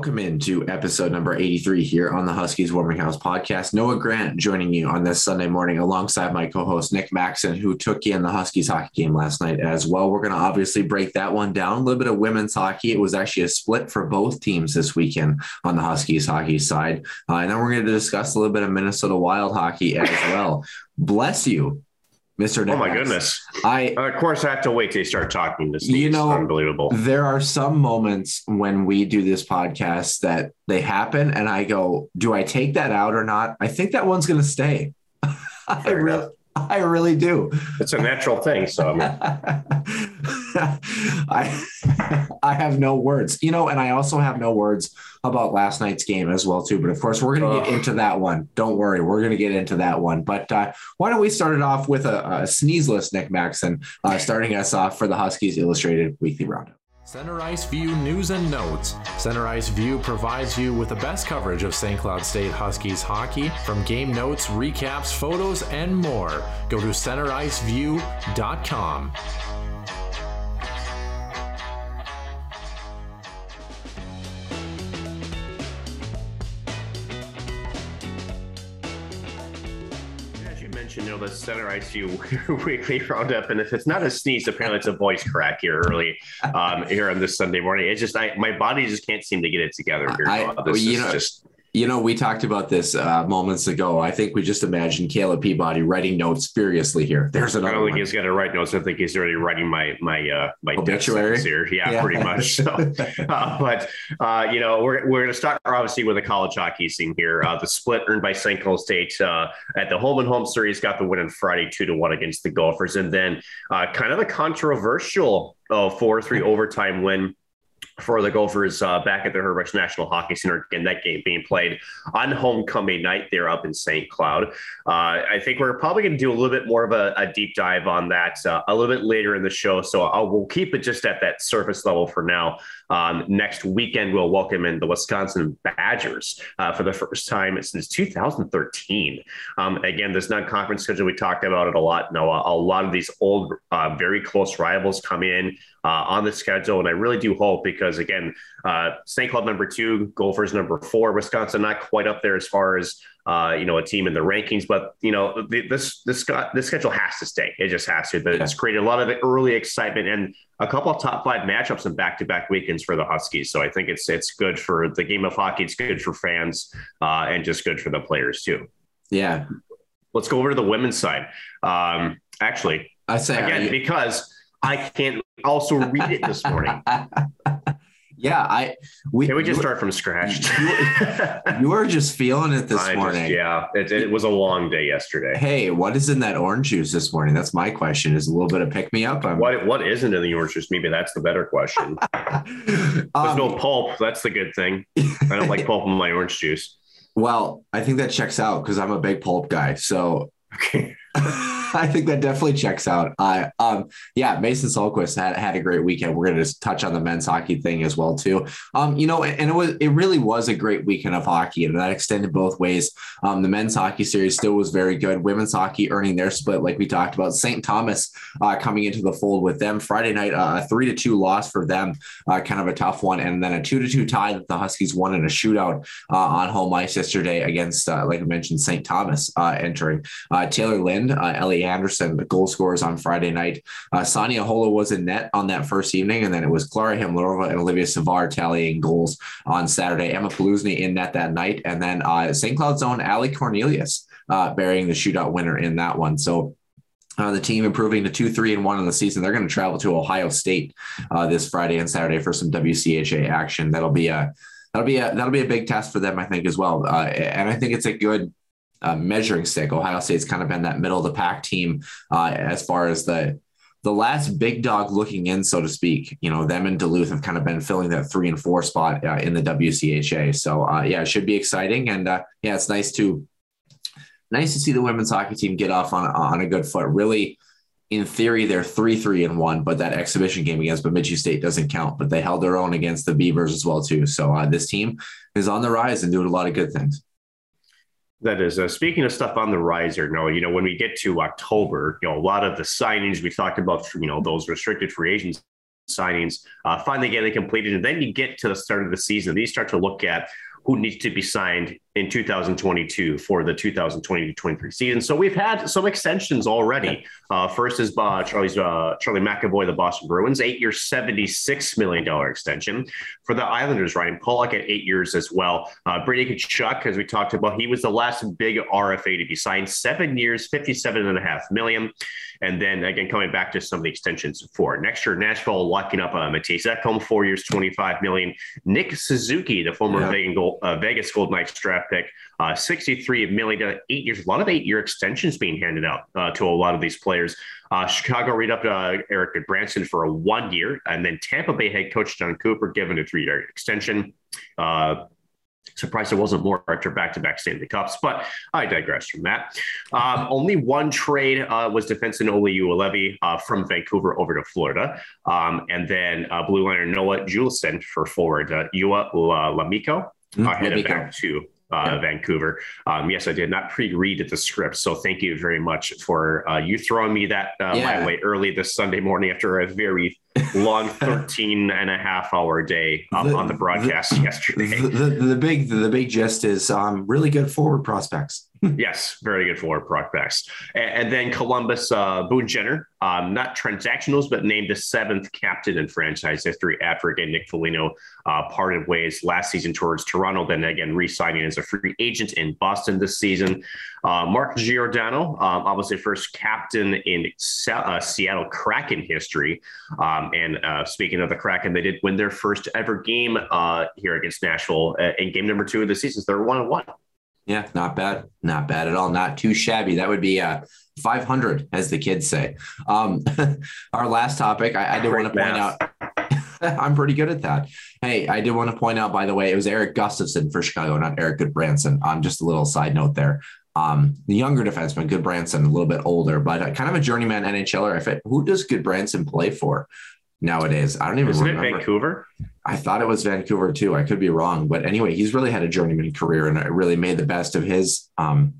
Welcome into episode number 83 here on the Huskies Warming House podcast. Noah Grant joining you on this Sunday morning alongside my co host Nick Maxon, who took in the Huskies hockey game last night as well. We're going to obviously break that one down. A little bit of women's hockey. It was actually a split for both teams this weekend on the Huskies hockey side. Uh, and then we're going to discuss a little bit of Minnesota Wild hockey as well. Bless you, Mr. Oh my goodness! I Of course, I have to wait till you start talking. This You know- unbelievable. there are some moments when we do this podcast that they happen and I go, do I take that out or not? I think that one's going to stay. I really. I really do. It's a natural thing. So I I I have no words. You know, and I also have no words about last night's game as well too. But of course, we're going to get into that one. Don't worry, we're going to get into that one. But uh, why don't we start it off with a, a sneeze list, Nick Maxon, uh, starting us off for the Huskies Illustrated Weekly Roundup. Center Ice View News and Notes. Center Ice View provides you with the best coverage of St. Cloud State Huskies hockey from game notes, recaps, photos, and more. Go to centericeview.com. you know the center view weekly roundup, and if it's not a sneeze, apparently it's a voice crack here early um, here on this Sunday morning. It's just I, my body just can't seem to get it together here. I- this you is know- just You know, we talked about this uh, moments ago. I think we just imagined Caleb Peabody writing notes furiously here. There's another. I don't think one. he's got to write notes. I think he's already writing my my uh, my Obituary? here. Yeah, Yeah. pretty much. So, uh, but uh, you know, we're we're going to start obviously with a college hockey scene here. Uh, the split earned by St. Cloud State uh, at the home and home series got the win on Friday, two to one against the Gophers, and then uh, kind of a controversial uh, four three overtime win. For the Gophers uh, back at the Herbert National Hockey Center, again, that game being played on homecoming night there up in St. Cloud. Uh, I think we're probably going to do a little bit more of a, a deep dive on that uh, a little bit later in the show. So I'll, we'll keep it just at that surface level for now. Um, next weekend, we'll welcome in the Wisconsin Badgers uh, for the first time since 2013. Um, again, this non-conference schedule, we talked about it a lot. Noah, a lot of these old, uh, very close rivals come in uh, on the schedule, and I really do hope because again, uh, St. Cloud number two, Gophers number four, Wisconsin not quite up there as far as uh, you know a team in the rankings, but you know the, this this got this schedule has to stay. It just has to. But It's created a lot of early excitement and a couple of top five matchups in back to back weekends for the Huskies. So I think it's it's good for the game of hockey. It's good for fans uh, and just good for the players too. yeah, Let's go over to the women's side. Um, actually, I say again because I can't also read it this morning. yeah, I we Can we just start from scratch? you are just feeling it this I just- morning. yeah, it, it was a long day yesterday. Hey, what is in that orange juice this morning? That's my question. Is a little bit of pick me up. What what isn't in the orange juice? Maybe that's the better question. There's Um, no pulp. That's the good thing. I don't like pulp in my orange juice. well, I think that checks out because I'm a big pulp guy. So Okay. I think that definitely checks out. Uh, um, yeah, Mason Solquist had, had a great weekend. We're going to just touch on the men's hockey thing as well too. Um, you know, and it was it really was a great weekend of hockey, and that extended both ways. Um, the men's hockey series still was very good. Women's hockey earning their split, like we talked about. St. Thomas uh, coming into the fold with them Friday night, uh, a three to two loss for them, uh, kind of a tough one, and then a two to two tie that the Huskies won in a shootout uh, on home ice yesterday against, uh, like I mentioned, St. Thomas entering. Taylor Lind, Ellie Anderson, the goal scorers on Friday night. Uh, Sanni Ahola was in net on that first evening, and then it was Klara Hymlarova and Olivia Savard tallying goals on Saturday. Emma Polusny in net that night, and then uh, St. Cloud's own Ali Cornelius uh, burying the shootout winner in that one. So uh, the team improving to two, three, and one in the season. They're going to travel to Ohio State uh, this Friday and Saturday for some WCHA action. That'll be a that'll be a that'll be a big test for them, I think, as well. Uh, and I think it's a good uh, measuring stick. Ohio State's kind of been that middle of the pack team uh, as far as the the last big dog looking in, so to speak. You know, them and Duluth have kind of been filling that three and four spot uh, in the WCHA. So uh, yeah, it should be exciting, and uh, yeah, it's nice to nice to see the women's hockey team get off on on a good foot. Really. In theory, they're three, three, and one, but that exhibition game against Bemidji State doesn't count. But they held their own against the Beavers as well too. So uh, this team is on the rise and doing a lot of good things. That is, uh, speaking of stuff on the rise here, no, you know, when we get to October, you know, a lot of the signings we talked about, you know, those restricted free agents signings uh, finally getting completed. And then you get to the start of the season, these start to look at who needs to be signed in 2022 for the 2020-23 season. So we've had some extensions already. Uh, first is uh, Charlie's uh, Charlie McAvoy, the Boston Bruins, eight year, 76 million dollar extension for the Islanders. Ryan Pulock at eight years as well. Uh, Brady Tkachuk, as we talked about, he was the last big RFA to be signed, seven years, 57 and a half million. And then again, coming back to some of the extensions for next year, Nashville locking up uh, Mattias Ekholm, four years, 25 million. Nick Suzuki, the former yeah. Vegas, Gold, uh, Vegas Gold Knights draft pick, uh, 63 million, eight years, a lot of eight year extensions being handed out uh, to a lot of these players. Uh, Chicago read up uh, Erik Gudbranson for a one year, and then Tampa Bay head coach Jon Cooper given a three year extension. Uh, Surprised there wasn't more after back-to-back Stanley Cups, but I digress from that. Um, only one trade uh, was defenseman Olli Juolevi uh, from Vancouver over to Florida, um, and then uh, blue liner Noah Juulsen for forward uh, Juha Lammikko mm-hmm. headed back to uh, yeah. Vancouver. Um, yes, I did not pre-read the script, so thank you very much for uh, you throwing me that uh, yeah. my way early this Sunday morning after a very long 13 and a half hour day um, the, on the broadcast the, yesterday. The, the, the, big the big gist is um, really good forward prospects. yes, very good forward prospects. And, and then Columbus, uh, Boone Jenner, um, not transactionals, but named the seventh captain in franchise history after again Nick Foligno uh, parted ways last season towards Toronto, then again re-signing as a free agent in Boston this season. Uh, Mark Giordano, um, obviously first captain in uh, Seattle Kraken history. Um, and uh, speaking of the Kraken, they did win their first ever game uh, here against Nashville uh, in game number two of the season. So they're one and one. Yeah, not bad. Not bad at all. Not too shabby. That would be uh, 500, as the kids say. Um, our last topic, I, I did want to point out. I'm pretty good at that. Hey, I did want to point out, by the way, it was Eric Gustafson for Chicago, not Erik Gudbranson. Um, just a little side note there. Um, the younger defenseman, Gudbranson, a little bit older, but kind of a journeyman NHLer. If it, who does Gudbranson play for nowadays? I don't even Isn't remember. It Vancouver? I thought it was Vancouver too. I could be wrong, but anyway, he's really had a journeyman career and really made the best of his um,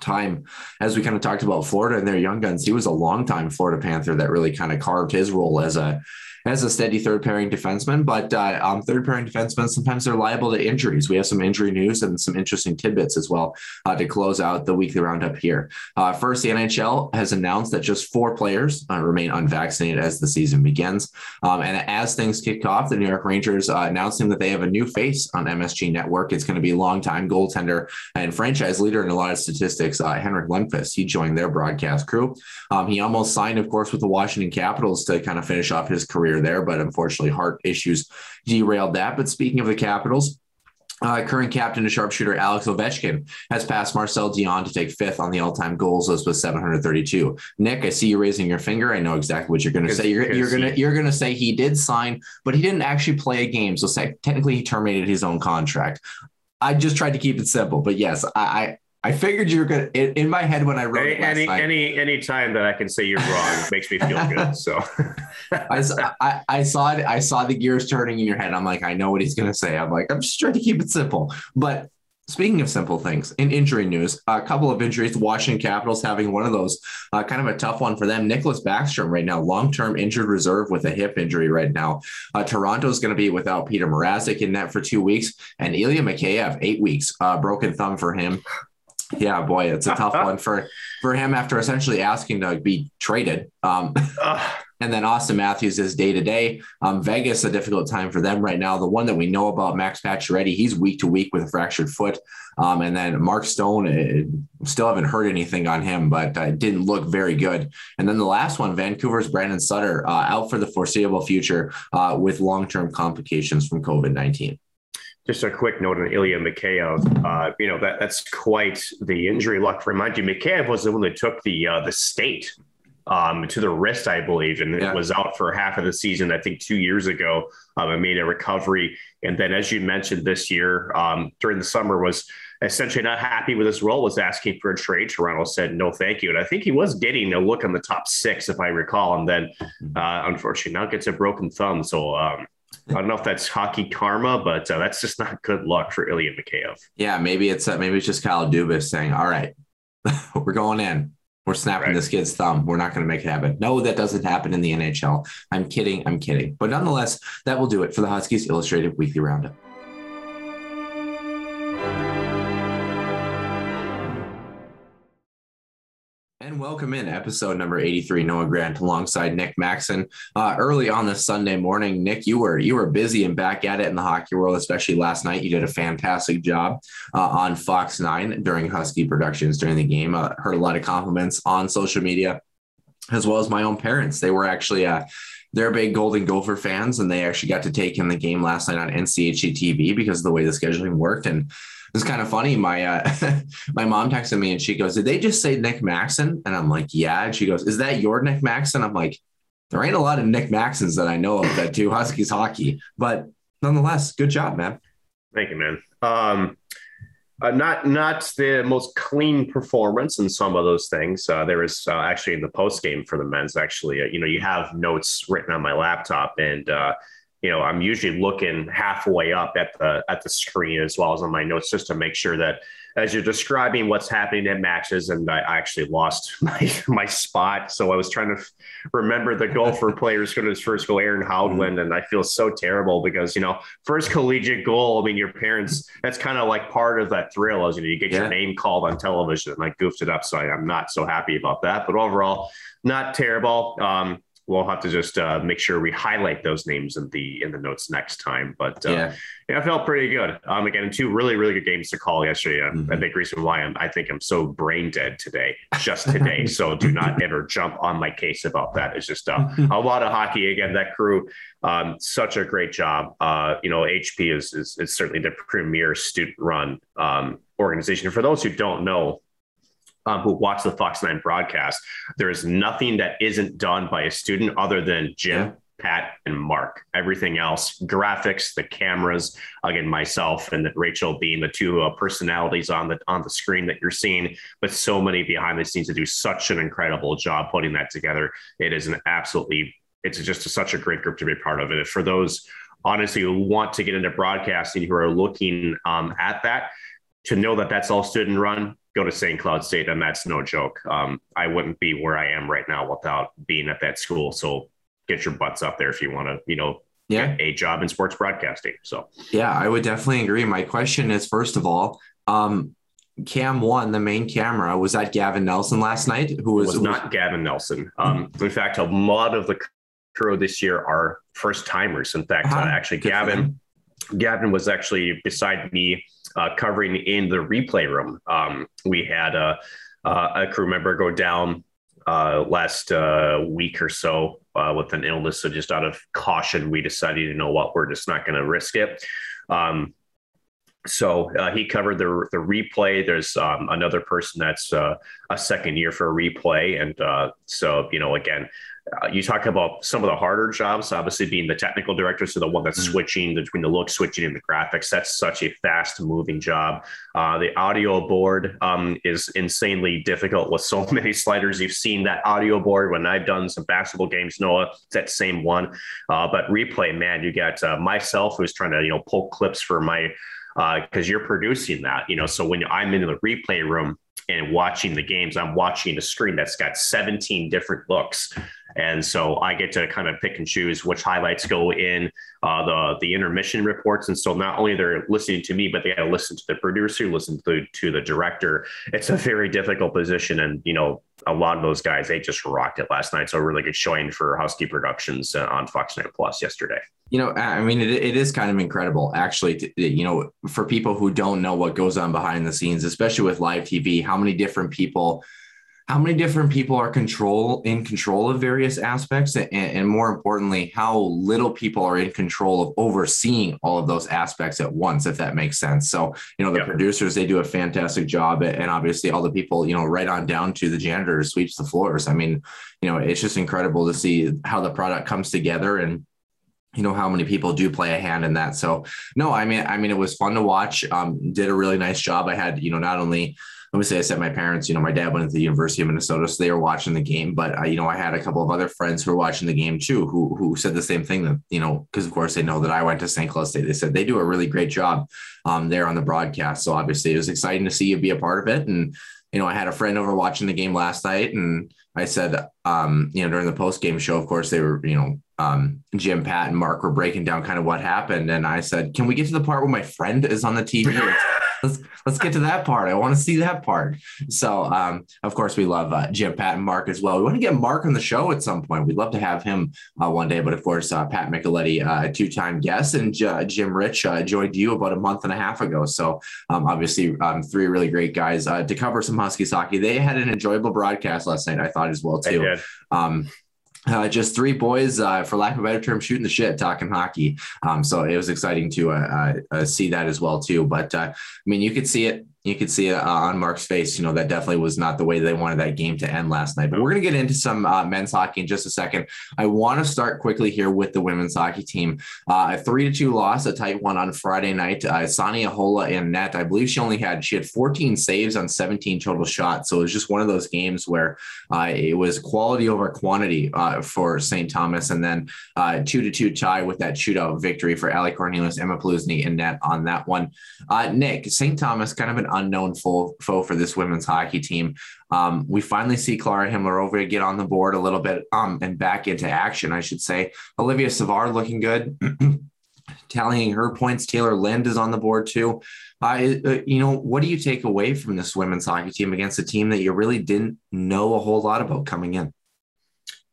time as we kind of talked about Florida and their young guns. He was a long time Florida Panther that really kind of carved his role as a as a steady third pairing defenseman. But uh, um, third pairing defensemen sometimes they're liable to injuries. We have some injury news and some interesting tidbits as well uh, to close out the weekly roundup here. Uh, first, the NHL has announced that just four players uh, remain unvaccinated as the season begins. Um, and as things kick off, the New York Rangers uh, announcing that they have a new face on MSG Network. It's going to be longtime goaltender and franchise leader in a lot of statistics, uh, Henrik Lundqvist. He joined their broadcast crew. Um, he almost signed, of course, with the Washington Capitals to kind of finish off his career there, but unfortunately, heart issues derailed that. But speaking of the Capitals, uh, current captain and sharpshooter Alex Ovechkin has passed Marcel Dionne to take fifth on the all-time goals list with 732. Nick, I see you raising your finger. I know exactly what you're going to say. You're, you're going to you're going to say he did sign, but he didn't actually play a game. So say, technically, he terminated his own contract. I just tried to keep it simple, but yes, I, I I figured you were gonna. In, in my head when I wrote Any it last any, night, any any time that I can say you're wrong makes me feel good. So I saw it. I saw the gears turning in your head. I'm like, I know what he's gonna say. I'm like, I'm just trying to keep it simple. But speaking of simple things, in injury news, a couple of injuries. Washington Capitals having one of those, uh, kind of a tough one for them. Nicklas Backstrom right now, long term injured reserve with a hip injury right now. Uh, is going to be without Petr Mrazek in net for two weeks, and Ilya Mikheyev eight weeks. Uh, broken thumb for him. Yeah, boy, it's a tough one for for him after essentially asking to be traded. Um, and then Auston Matthews is day to day. Um, Vegas, a difficult time for them right now. The one that we know about, Max Pacioretty, he's week to week with a fractured foot. Um, and then Mark Stone, uh, still haven't heard anything on him, but uh, didn't look very good. And then the last one, Vancouver's Brandon Sutter, uh, out for the foreseeable future uh, with long term complications from COVID 19. Just a quick note on Ilya Mikheyev. Uh, you know that that's quite the injury luck. Remind you, Mikheyev was the one that took the uh, the state um, to the wrist, I believe, and Yeah. it was out for half of the season. I think two years ago, um, and made a recovery. And then, as you mentioned, this year um, during the summer was essentially not happy with his role. Was asking for a trade. Toronto said no, thank you. And I think he was getting a look on the top six, if I recall. And then, uh, unfortunately, now gets a broken thumb. So. I don't know if that's hockey karma, but uh, that's just not good luck for Ilya Mikheyev. Yeah, maybe it's uh, maybe it's just Kyle Dubas saying, "All right, we're going in. We're snapping Right. this kid's thumb. We're not going to make it happen." No, that doesn't happen in the NHL. I'm kidding. I'm kidding. But nonetheless, that will do it for the Huskies Illustrated Weekly Roundup. And welcome in episode number 83, Noah Grant alongside Nick Maxon. Uh, early on this Sunday morning, Nick, you were you were busy and back at it in the hockey world, especially last night. You did a fantastic job uh, on Fox 9 during Husky Productions during the game. Uh, heard a lot of compliments on social media, as well as my own parents. They were actually uh, they're big Golden Gopher fans, and they actually got to take in the game last night on NCHC TV because of the way the scheduling worked. And it was kind of funny. My uh, my mom texted me and she goes, "Did they just say Nick Maxon?" And I'm like, "Yeah." And she goes, "Is that your Nick Maxon?" I'm like, "There ain't a lot of Nick Maxons that I know of that do Huskies hockey, but nonetheless, good job, man." Thank you, man. Um, uh, not not the most clean performance in some of those things. Uh, there was uh, actually in the post game for the men's. Actually, uh, you know, you have notes written on my laptop, and uh, you know, I'm usually looking halfway up at the at the screen as well as on my notes just to make sure that as you're describing what's happening at matches, and I, actually lost my my spot, so I was trying to remember the golfer players going to his first goal, Aaron Howland, and I feel so terrible because you know first collegiate goal. I mean, your parents. That's kind of like part of that thrill, is you know you get Yeah. your name called on television, and I goofed it up, so I, I'm not so happy about that. But overall, not terrible. Um, we'll have to just uh, make sure we highlight those names in the in the notes next time. But uh, Yeah, yeah, I felt pretty good. Um, again, two really, really good games to call yesterday. Uh, Mhm. A big reason why I'm, I think I'm so brain dead today, just today. so do not ever jump on my case about that. It's just uh, a lot of hockey. Again, that crew, um, such a great job. Uh, you know, HP is, is is certainly the premier student run um, organization. For those who don't know, um, who watch the Fox 9 broadcast, there is nothing that isn't done by a student other than Jim, Yeah. Pat, and Mark. Everything else, graphics, the cameras, again, myself and Rachel being the two uh, personalities on the on the screen that you're seeing, but so many behind the scenes to do such an incredible job putting that together. It is an absolutely, it's just a, such a great group to be part of. And for those honestly who want to get into broadcasting who are looking um, at that, to know that that's all student run, go to St. Cloud State, and that's no joke. Um, I wouldn't be where I am right now without being at that school. So get your butts up there if you want to, you know, yeah. get a job in sports broadcasting. So Yeah, I would definitely agree. My question is first of all, um, Cam one, the main camera, was that Gavin Nelson last night? Who was, was not Gavin Nelson. Um, in fact, a lot of the crew this year are first timers. In fact, uh, Uh-huh. actually, Good Gavin. Gavin was actually beside me uh, covering in the replay room. Um, we had a, a crew member go down uh, last uh, week or so uh, with an illness. So just out of caution, we decided, you know what, we're just not going to risk it. Um, so uh, he covered the the replay. There's um, another person that's uh, a second year for a replay, and so you know again, uh, you talk about some of the harder jobs, obviously being the technical director, so the one that's mm-hmm. switching between the look, switching and the graphics. That's such a fast moving job. Uh, the audio board um, is insanely difficult with so many sliders. You've seen that audio board when I've done some basketball games, Noah, it's that same one. Uh, but replay, man, you got uh, myself who's trying to, you know, pull clips for my, because uh, you're producing that, you know, so when I'm in the replay room, and watching the games, I'm watching a screen that's got 17 different looks. And so I get to kind of pick and choose which highlights go in uh, the the intermission reports. And so not only they're listening to me, but they got to listen to the producer, listen to, to the director. It's a very difficult position. And, you know, a lot of those guys, they just rocked it last night. So really good showing for Husky Productions uh, on Fox 9 Plus yesterday. You know, I mean, it, it is kind of incredible, actually. To, you know, for people who don't know what goes on behind the scenes, especially with live TV, how many different people how many different people are control in control of various aspects and, and, more importantly how little people are in control of overseeing all of those aspects at once if that makes sense so you know the yeah. producers they do a fantastic job and obviously all the people you know right on down to the janitor sweeps the floors i mean you know it's just incredible to see how the product comes together and you know how many people do play a hand in that so no i mean i mean it was fun to watch um did a really nice job i had you know not only let me say I said my parents, you know, my dad went to the University of Minnesota, so they were watching the game. But I, you know, I had a couple of other friends who were watching the game too, who who said the same thing that you know, because of course they know that I went to St. Cloud State. They said they do a really great job um, there on the broadcast. So obviously, it was exciting to see you be a part of it. And you know, I had a friend over watching the game last night, and I said, um, you know, during the post game show, of course, they were, you know, um, Jim, Pat, and Mark were breaking down kind of what happened, and I said, "Can we get to the part where my friend is on the TV?" let's let's get to that part. I want to see that part. So, um, of course, we love uh, Jim, Pat, and Mark as well. We want to get Mark on the show at some point. We'd love to have him uh, one day. But of course, uh, Pat Micheletti, uh, two-time guest, and Jim Rich uh, joined you about a month and a half ago. So, um, obviously, um, three really great guys uh, to cover some Huskies hockey. They had an enjoyable broadcast last night. I thought as well too. Uh, just three boys, uh, for lack of a better term, shooting the shit, talking hockey. Um, so it was exciting to uh, uh see that as well too. But uh, I mean, you could see it you could see it uh, on Mark's face. You know, that definitely was not the way they wanted that game to end last night. But we're going to get into some uh, men's hockey in just a second. I want to start quickly here with the women's hockey team. Uh, a three to two loss, a tight one on Friday night. Uh, Sanni Ahola in net. I believe she only had she had 14 saves on 17 total shots. So it was just one of those games where uh, it was quality over quantity uh, for St. Thomas, and then two to two tie with that shootout victory for Ali Cornelius, Emma Polusny in net on that one. Nick St. Thomas, kind of an unknown foe, foe for this women's hockey team. Um, we finally see Clara Himler get on the board a little bit um, and back into action, I should say. Olivia Savard looking good. tallying her points. Taylor Lind is on the board too. Uh, uh, you know, what do you take away from this women's hockey team against a team that you really didn't know a whole lot about coming in?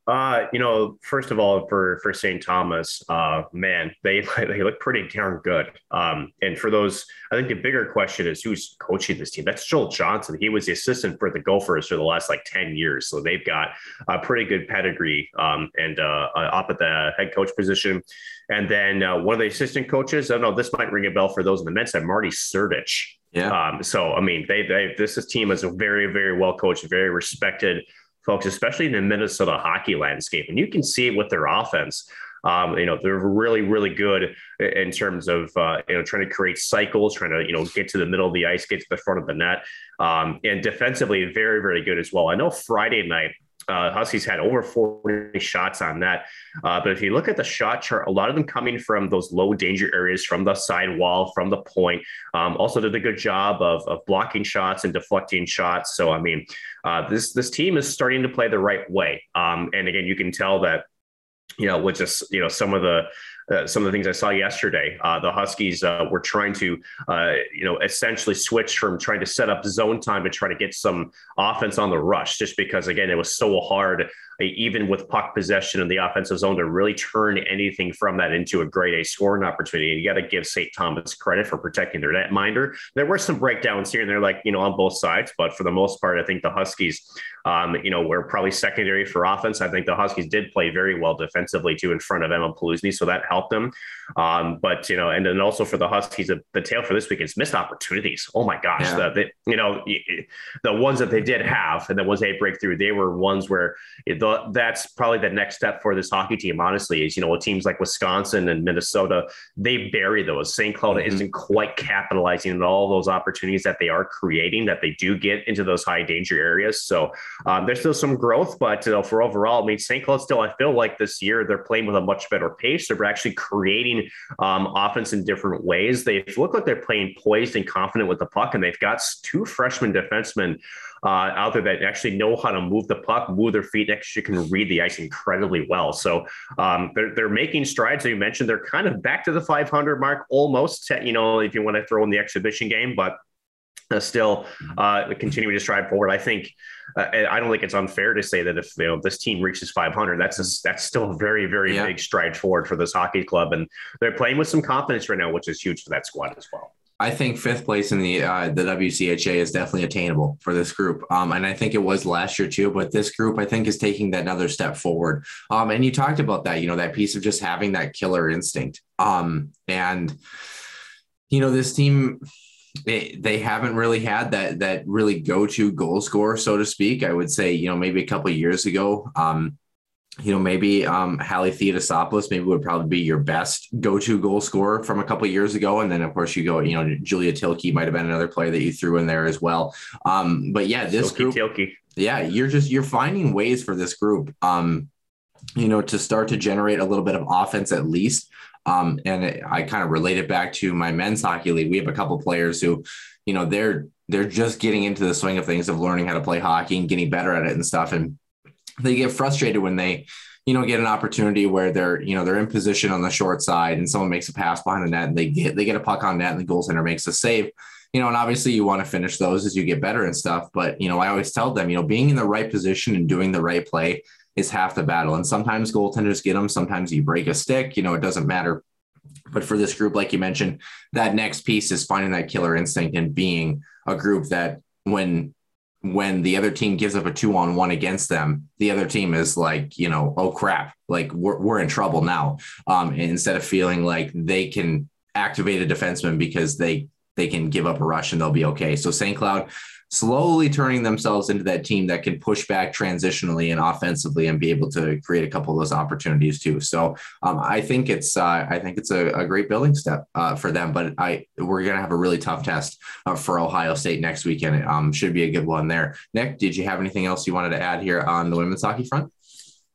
Uh, you know, first of all, for for St. Thomas, uh, man, they they look pretty darn good. Um, and for those, I think the bigger question is who's coaching this team. That's Joel Johnson. He was the assistant for the Gophers for the last like ten years, so they've got a pretty good pedigree. Um, and uh, uh up at the head coach position, and then uh, one of the assistant coaches. I don't know. This might ring a bell for those in the men's side. Marty Sertich. Yeah. Um, so I mean, they they this team is a very very well coached, very respected folks, especially in the Minnesota hockey landscape. And you can see it with their offense. Um, you know, they're really, really good in terms of, uh, you know, trying to create cycles, trying to, you know, get to the middle of the ice, get to the front of the net. Um, and defensively, very, very good as well. I know Friday night, uh, Huskies had over 40 shots on that. Uh, but if you look at the shot chart, a lot of them coming from those low danger areas, from the sidewall, from the point. Um, also did a good job of, of blocking shots and deflecting shots. So, I mean, uh, this this team is starting to play the right way. Um, and again, you can tell that, you know, with just, you know, some of the uh, some of the things I saw yesterday. Uh, the Huskies uh, were trying to, uh, you know, essentially switch from trying to set up zone time to try to get some offense on the rush, just because again it was so hard even with puck possession in the offensive zone to really turn anything from that into a great A scoring opportunity. And you got to give St. Thomas credit for protecting their netminder. There were some breakdowns here and there, like, you know, on both sides, but for the most part, I think the Huskies, um, you know, were probably secondary for offense. I think the Huskies did play very well defensively too in front of Emma Polusny. So that helped help them. Um, but you know, and then also for the Huskies, the, the tale for this week is missed opportunities. Oh my gosh, yeah. the, the, you know the ones that they did have and the ones they break through, they were ones where the, that's probably the next step for this hockey team. Honestly, is you know teams like Wisconsin and Minnesota they bury those. St. Cloud mm-hmm. isn't quite capitalizing on all those opportunities that they are creating that they do get into those high danger areas. So um, there's still some growth, but you know, for overall, I mean, St. Cloud still, I feel like this year they're playing with a much better pace. They're actually creating um, offense in different ways. They look like they're playing poised and confident with the puck, and they've got two freshman defensemen uh, out there that actually know how to move the puck, move their feet, actually can read the ice incredibly well. So um, they're, they're making strides. As you mentioned, they're kind of back to the 500 mark almost, you know, if you want to throw in the exhibition game, but still uh, continuing to stride forward. I think uh, I don't think it's unfair to say that if you know this team reaches 500, that's a, that's still a very very yeah. big stride forward for this hockey club, and they're playing with some confidence right now, which is huge for that squad as well. I think fifth place in the uh, the WCHA is definitely attainable for this group, um, and I think it was last year too. But this group, I think, is taking that another step forward. Um, and you talked about that, you know, that piece of just having that killer instinct. Um, and you know, this team they they haven't really had that that really go to goal scorer, so to speak. I would say, you know, maybe a couple years ago. Um, you know, maybe um, Hallie Theodosopoulos maybe would probably be your best go-to goal scorer from a couple years ago, and then of course you go, you know, Julia Tilke might have been another player that you threw in there as well. Um, but yeah, this Silky group, Tilke. yeah, you're just you're finding ways for this group, um, you know, to start to generate a little bit of offense at least. Um, and I kind of relate it back to my men's hockey league. We have a couple players who, you know, they're they're just getting into the swing of things of learning how to play hockey and getting better at it and stuff. And they get frustrated when they, you know, get an opportunity where they're, you know, they're in position on the short side and someone makes a pass behind the net and they get they get a puck on net and the goaltender makes a save. You know, and obviously you want to finish those as you get better and stuff. But you know, I always tell them, you know, being in the right position and doing the right play is half the battle. And sometimes goaltenders get them, sometimes you break a stick, you know, it doesn't matter. But for this group, like you mentioned, that next piece is finding that killer instinct and being a group that when when the other team gives up a two on one against them, the other team is like, you know, oh crap, like we're, we're in trouble now. Um, instead of feeling like they can activate a defenseman because they they can give up a rush and they'll be okay. So St. Cloud slowly turning themselves into that team that can push back transitionally and offensively and be able to create a couple of those opportunities too. So um, I think it's uh, I think it's a, a great building step uh, for them. But I we're gonna have a really tough test uh, for Ohio State next weekend. Um, should be a good one there. Nick, did you have anything else you wanted to add here on the women's hockey front?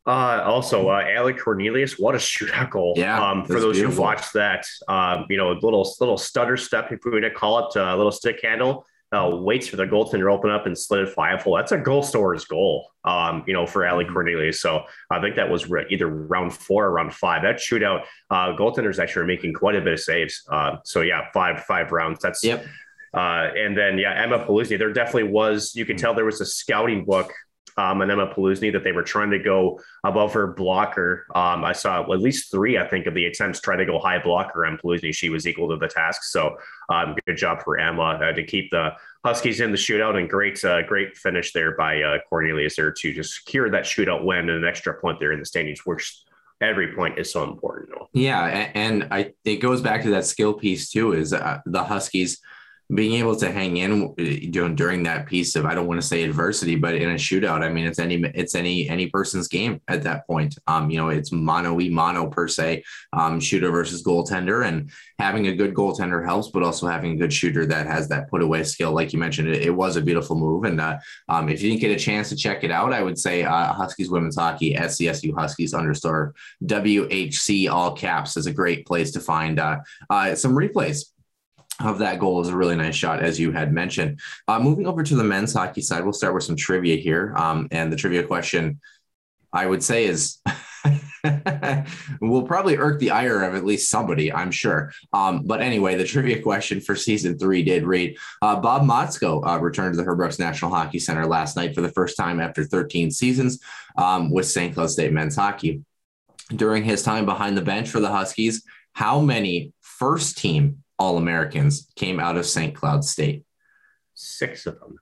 Uh, also, uh, Ali Cornelius, what a shootout goal! Yeah, um, for those beautiful. who watched that, um, you know, little little stutter step, if we were to call it, a little stick handle, uh, waits for the goaltender to open up and slid it five hole. That's a goal scorer's goal, um, you know, for Ali mm-hmm. Cornelius. So I think that was re- either round four or round five. That shootout, uh, goaltenders actually are making quite a bit of saves. Uh, so yeah, five five rounds. That's yep. Uh, and then yeah, Emma Polusny. There definitely was. You could mm-hmm. tell there was a scouting book um, and Emma Polusny that they were trying to go above her blocker. Um, I saw at least three, I think, of the attempts try to go high blocker and Polusny. She was equal to the task. So um, good job for Emma uh, to keep the Huskies in the shootout and great, uh, great finish there by uh, Cornelius there to just secure that shootout win and an extra point there in the standings, which every point is so important. Yeah, and I it goes back to that skill piece too. Is uh, the Huskies being able to hang in during during that piece of I don't want to say adversity, but in a shootout, I mean it's any it's any any person's game at that point. Um, you know, it's mono e mono per se, um, shooter versus goaltender, and having a good goaltender helps, but also having a good shooter that has that put away skill, like you mentioned, it, it was a beautiful move. And uh, um, if you didn't get a chance to check it out, I would say uh, Huskies women's hockey at CSU Huskies underscore WHC all caps is a great place to find uh, uh some replays of that goal is a really nice shot, as you had mentioned. Uh, moving over to the men's hockey side, we'll start with some trivia here. Um, and the trivia question I would say is will probably irk the ire of at least somebody, I'm sure. Um, but anyway, the trivia question for season three did read uh, Bob Motzko uh, returned to the Herr National Hockey Center last night for the first time after 13 seasons um, with St. Cloud State men's hockey. During his time behind the bench for the Huskies, how many first team all Americans came out of St. Cloud State? Six of them.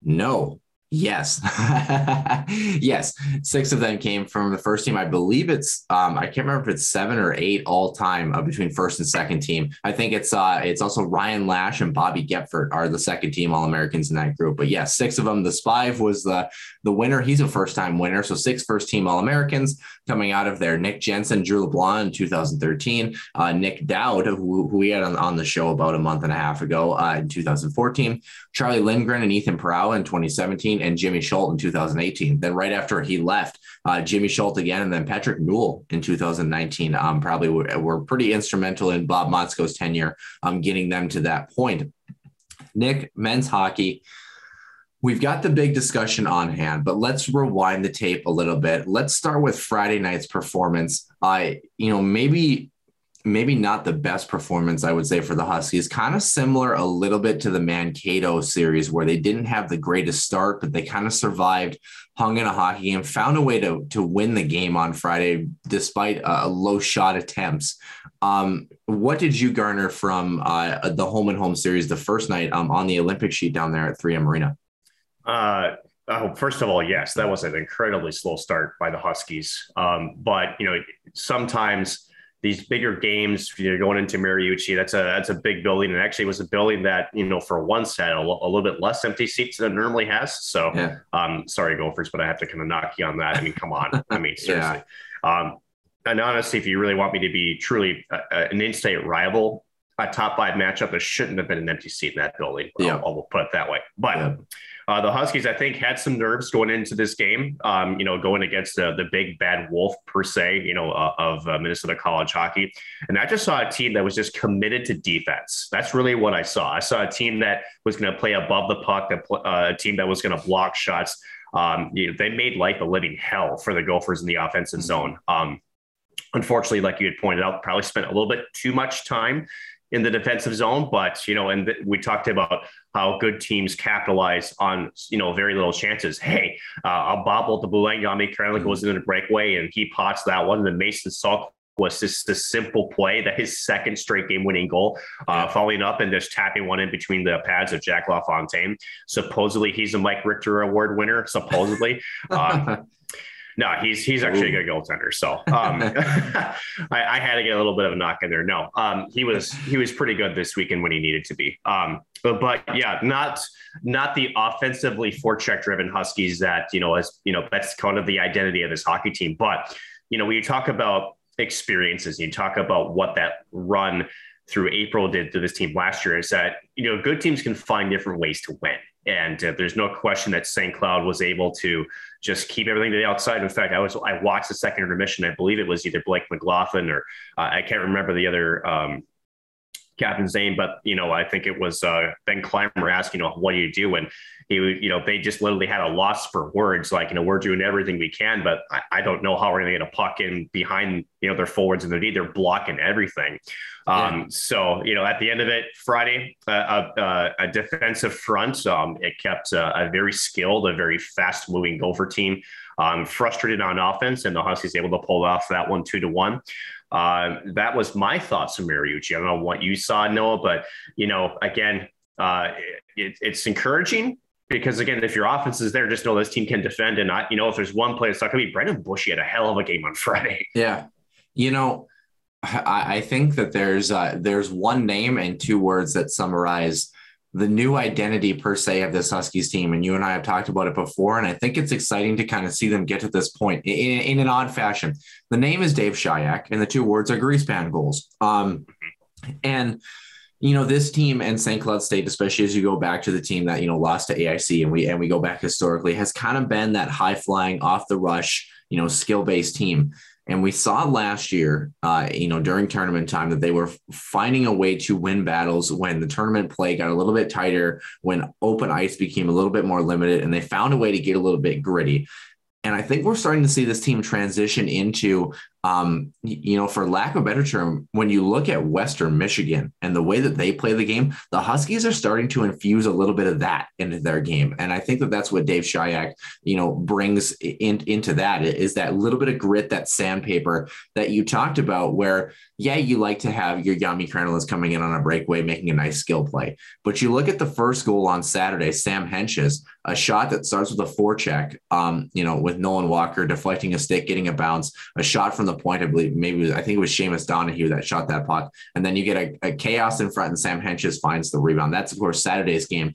No, Yes. yes. Six of them came from the first team. I believe it's um, I can't remember if it's seven or eight all time uh, between first and second team. I think it's uh it's also Ryan Lash and Bobby Goepfert are the second team All Americans in that group. But yes, yeah, six of them. The Spive was the the winner. He's a first time winner. So six first team All Americans coming out of there. Nick Jensen, Drew LeBlanc in 2013. Uh, Nick Dowd, who, who we had on, on the show about a month and a half ago uh, in 2014. Charlie Lindgren and Ethan Pereira in 2017 and Jimmy Schuldt in 2018. Then right after he left, uh, Jimmy Schuldt again, and then Patrick Newell in 2019 um, probably were, were, pretty instrumental in Bob Motzko's tenure, um, getting them to that point. Nick, men's hockey. We've got the big discussion on hand, but let's rewind the tape a little bit. Let's start with Friday night's performance. I, you know, maybe maybe not the best performance, I would say, for the Huskies. Kind of similar a little bit to the Mankato series, where they didn't have the greatest start, but they kind of survived, hung in a hockey game, found a way to, to win the game on Friday despite uh, low shot attempts. Um, what did you garner from uh, the home and home series the first night um, on the Olympic sheet down there at 3M Arena? Uh, Oh, first of all, yes, that was an incredibly slow start by the Huskies. Um, but you know, sometimes these bigger games, you're going into Mariucci. That's a that's a big building, and actually was a building that you know for once had a, a little bit less empty seats than it normally has. So, yeah. um, sorry Gophers, but I have to kind of knock you on that. I mean, come on. I mean, seriously. yeah. um, and honestly, if you really want me to be truly a, a, an in-state rival, a top five matchup, there shouldn't have been an empty seat in that building. Yeah, I'll, I'll put it that way. But. Yeah uh, the Huskies, I think, had some nerves going into this game. Um, you know, going against the the big bad wolf per se, you know, uh, of uh, Minnesota college hockey, and I just saw a team that was just committed to defense. That's really what I saw. I saw a team that was going to play above the puck, a, uh, a team that was going to block shots. Um, you know, they made life a living hell for the Gophers in the offensive mm-hmm. zone. Um, unfortunately, like you had pointed out, probably spent a little bit too much time in the defensive zone. But you know, and th- we talked about how good teams capitalize on you know very little chances. Hey, uh, I'll bobble the Bulangami Karelik mm-hmm. goes in a breakaway and he pots that one. And then Mason Salk was just a simple play that his second straight game winning goal, uh, following up and just tapping one in between the pads of Jack LaFontaine. Supposedly he's a Mike Richter Award winner. Supposedly. Um, no, he's he's actually Ooh. a good goaltender. So um, I, I, had to get a little bit of a knock in there. No, um, he was he was pretty good this weekend when he needed to be. Um, but, but yeah, not not the offensively forecheck driven Huskies that you know as you know that's kind of the identity of this hockey team. But you know when you talk about experiences, you talk about what that run through April did to this team last year is that you know good teams can find different ways to win. And uh, there's no question that St. Cloud was able to just keep everything to the outside. In fact, I was I watched the second intermission. I believe it was either Blake McLaughlin or uh, I can't remember the other um, captain's Zane, but you know I think it was uh, Ben Clymer asking, you know, what do you do? And he, you know, they just literally had a loss for words. Like, you know, we're doing everything we can, but I, I don't know how we're going to get a puck in behind, you know, their forwards and their D. They're blocking everything. Um, yeah. So, you know, at the end of it, Friday, uh, uh, a defensive front. Um, it kept uh, a very skilled, a very fast moving Gopher team um, frustrated on offense, and the Huskies able to pull off that one two to one. Uh, that was my thoughts of Mariucci. I don't know what you saw, Noah, but you know, again, uh, it, it's encouraging because again, if your offense is there, just know this team can defend. And you know, if there's one player, it's not going to be Brendan Bush. He had a hell of a game on Friday. Yeah, you know, I, I think that there's uh, there's one name and two words that summarize the new identity per se of this Huskies team. And you and I have talked about it before. And I think it's exciting to kind of see them get to this point in, in an odd fashion. The name is Dave Shyiak, and the two words are greasepan goals. Um, and you know this team and St. Cloud State, especially as you go back to the team that you know lost to AIC, and we and we go back historically, has kind of been that high flying, off the rush, you know, skill based team. And we saw last year, uh, you know, during tournament time that they were finding a way to win battles when the tournament play got a little bit tighter, when open ice became a little bit more limited, and they found a way to get a little bit gritty. And I think we're starting to see this team transition into um, you know, for lack of a better term, when you look at Western Michigan and the way that they play the game, the Huskies are starting to infuse a little bit of that into their game. And I think that that's what Dave Shyiak, you know, brings in, into that is that little bit of grit, that sandpaper that you talked about, where, yeah, you like to have your Jami Krannilins coming in on a breakaway, making a nice skill play. But you look at the first goal on Saturday, Sam Hentges, a shot that starts with a forecheck, um, you know, with Nolan Walker deflecting a stick, getting a bounce, a shot from the point. I believe maybe I think it was Seamus Donohue that shot that puck, and then you get a, a chaos in front, and Sam Hentges finds the rebound. That's of course Saturday's game.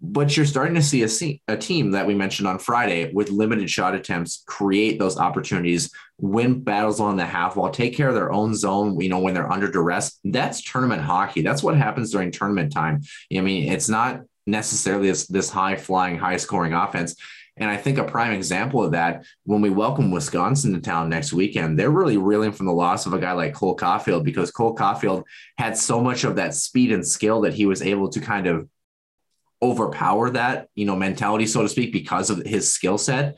But you're starting to see a, a team that we mentioned on Friday with limited shot attempts create those opportunities, win battles on the half wall, take care of their own zone. You know when they're under duress. That's tournament hockey. That's what happens during tournament time. I mean, it's not necessarily this, this high flying, high scoring offense. And I think a prime example of that, when we welcome Wisconsin to town next weekend, they're really reeling from the loss of a guy like Cole Caufield because Cole Caufield had so much of that speed and skill that he was able to kind of overpower that, you know, mentality, so to speak, because of his skill set.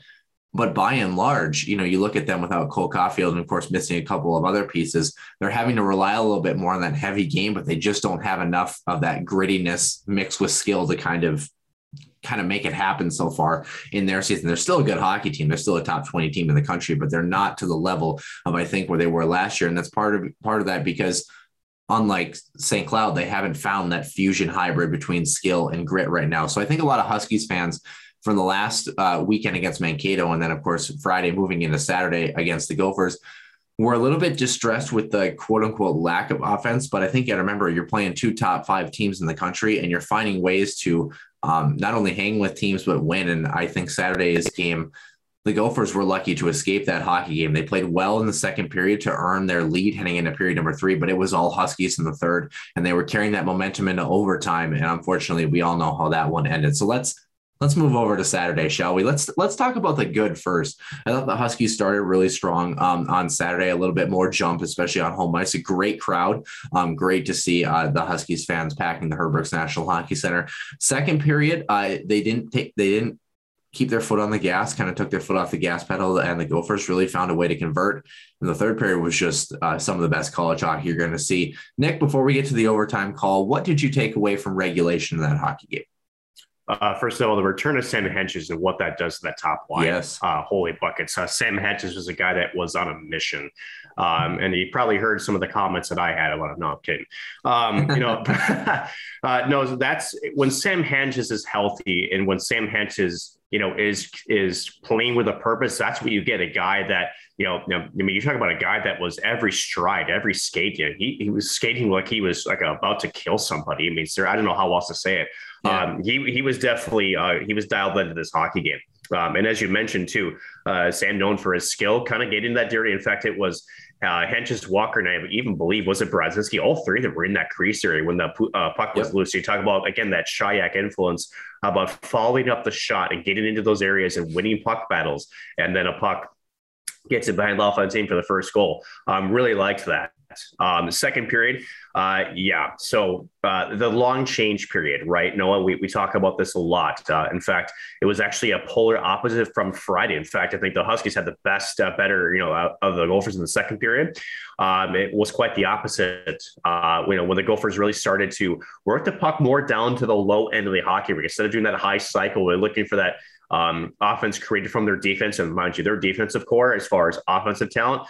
But by and large, you know, you look at them without Cole Caufield and of course missing a couple of other pieces, they're having to rely a little bit more on that heavy game, but they just don't have enough of that grittiness mixed with skill to kind of kind of make it happen so far in their season. They're still a good hockey team. They're still a top 20 team in the country, but they're not to the level of I think where they were last year. And that's part of part of that because unlike St. Cloud, they haven't found that fusion hybrid between skill and grit right now. So I think a lot of Huskies fans from the last uh, weekend against Mankato, and then of course Friday moving into Saturday against the Gophers. We're a little bit distressed with the quote unquote lack of offense, but I think you got to remember you're playing two top five teams in the country and you're finding ways to um, not only hang with teams, but win. And I think Saturday's game, the Gophers were lucky to escape that hockey game. They played well in the second period to earn their lead heading into period number three, but it was all Huskies in the third, and they were carrying that momentum into overtime. And unfortunately, we all know how that one ended. So let's let's move over to Saturday, shall we? Let's let's talk about the good first. I thought the Huskies started really strong um, on Saturday, a little bit more jump, especially on home ice. A great crowd. Um, great to see uh, the Huskies fans packing the Herb Brooks National Hockey Center. Second period, uh, they didn't take they didn't keep their foot on the gas, kind of took their foot off the gas pedal, and the Gophers really found a way to convert. And the third period was just uh, some of the best college hockey you're going to see. Nick, before we get to the overtime call, what did you take away from regulation in that hockey game? Uh, first of all, the return of Sam Hentges and what that does to that top line. Yes. Uh, holy buckets. Uh, Sam Hentges was a guy that was on a mission. Um, and he probably heard some of the comments that I had about him. No, I'm kidding. Um, you know, uh, no, that's when Sam Hentges is healthy and when Sam Hentges, you know, is is playing with a purpose. That's what you get. A guy that you know, you know, I mean, you talk about a guy that was every stride, every skate. You know, he he was skating like he was like about to kill somebody. I mean, sir, I don't know how else to say it. Yeah. Um, he he was definitely uh, he was dialed into this hockey game. Um, and as you mentioned too, uh, Sam known for his skill, kind of getting that dirty. In fact, it was uh, Hentges, Walker, and I even believe was it Brodzinski. All three of them were in that crease area when the uh, puck was yep. loose. So you talk about again that Shyiak influence about following up the shot and getting into those areas and winning puck battles, and then a puck gets it behind LaFontaine for the first goal. Um, really liked that. Um, second period, uh, yeah. So uh, the long change period, right? Noah, we, we talk about this a lot. Uh, in fact, it was actually a polar opposite from Friday. In fact, I think the Huskies had the best, uh, better, you know, of the Gophers in the second period. Um, it was quite the opposite. Uh, you know, when the Gophers really started to work the puck more down to the low end of the hockey rink instead of doing that high cycle, we're looking for that um, offense created from their defense. And mind you, their defensive core, as far as offensive talent,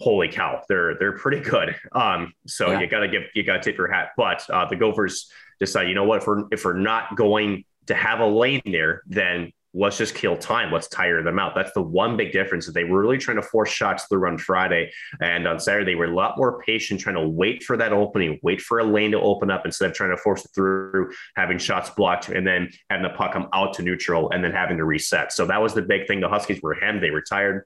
holy cow, they're they're pretty good. Um, so yeah. you got to give you got to tip your hat. But uh, the Gophers decide, you know what, if we're if we're not going to have a lane there, then let's just kill time. Let's tire them out. That's the one big difference. They were really trying to force shots through on Friday, and on Saturday they were a lot more patient, trying to wait for that opening, wait for a lane to open up instead of trying to force it through, having shots blocked, and then having the puck come out to neutral, and then having to reset. So that was the big thing. The Huskies were hemmed. They retired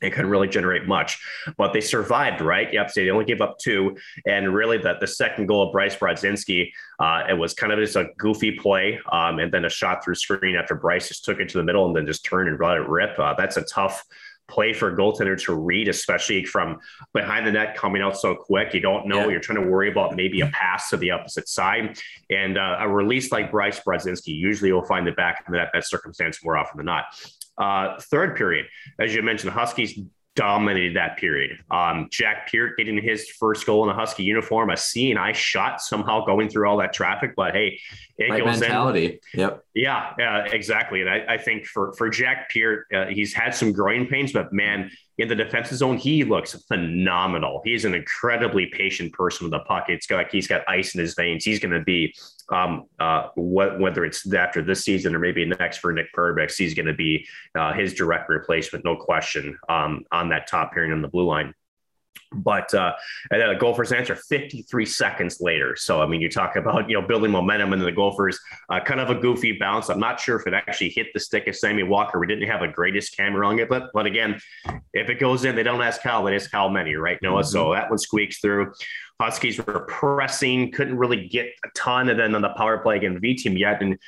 it couldn't really generate much, but they survived, right? Yep. So they only gave up two. And really, the, the second goal of Bryce Brodzinski, uh, it was kind of just a goofy play um, and then a shot through screen after Bryce just took it to the middle and then just turned and let it rip. Uh, that's a tough play for a goaltender to read, especially from behind the net coming out so quick. You don't know. Yeah. You're trying to worry about maybe a pass to the opposite side. And uh, a release like Bryce Brodzinski, usually you'll find the back of in that, that circumstance more often than not. Uh, third period, as you mentioned, the Huskies dominated that period. Um, Jack Peart getting his first goal in a Husky uniform, a C and I shot somehow going through all that traffic. But hey, it right goes mentality. In. Yep. Yeah, yeah, exactly. And I, I think for for Jack Peart, uh, he's had some groin pains, but man, in the defensive zone, he looks phenomenal. He's an incredibly patient person with the puck. It's got like he's got ice in his veins. He's going to be, um, uh, whether it's after this season or maybe next for Nick Perbix, he's going to be uh, his direct replacement, no question, um, on that top pairing on the blue line. But uh, and then the Gophers answer 53 seconds later. So I mean, you talk about you know building momentum, and then the Gophers uh, kind of a goofy bounce. I'm not sure if it actually hit the stick of Sammy Walker. We didn't have a greatest camera on it, but but again, if it goes in, they don't ask Kyle, they ask Kyle Many, right, Noah? Mm-hmm. So that one squeaks through. Huskies were pressing, couldn't really get a ton, and then on the power play against V team yet, and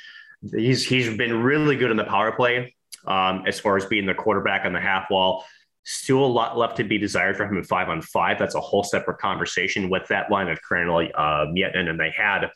he's he's been really good in the power play um, as far as being the quarterback on the half wall. Still a lot left to be desired for him in five on five. That's a whole separate conversation with that line of Crandall uh, yet. And they had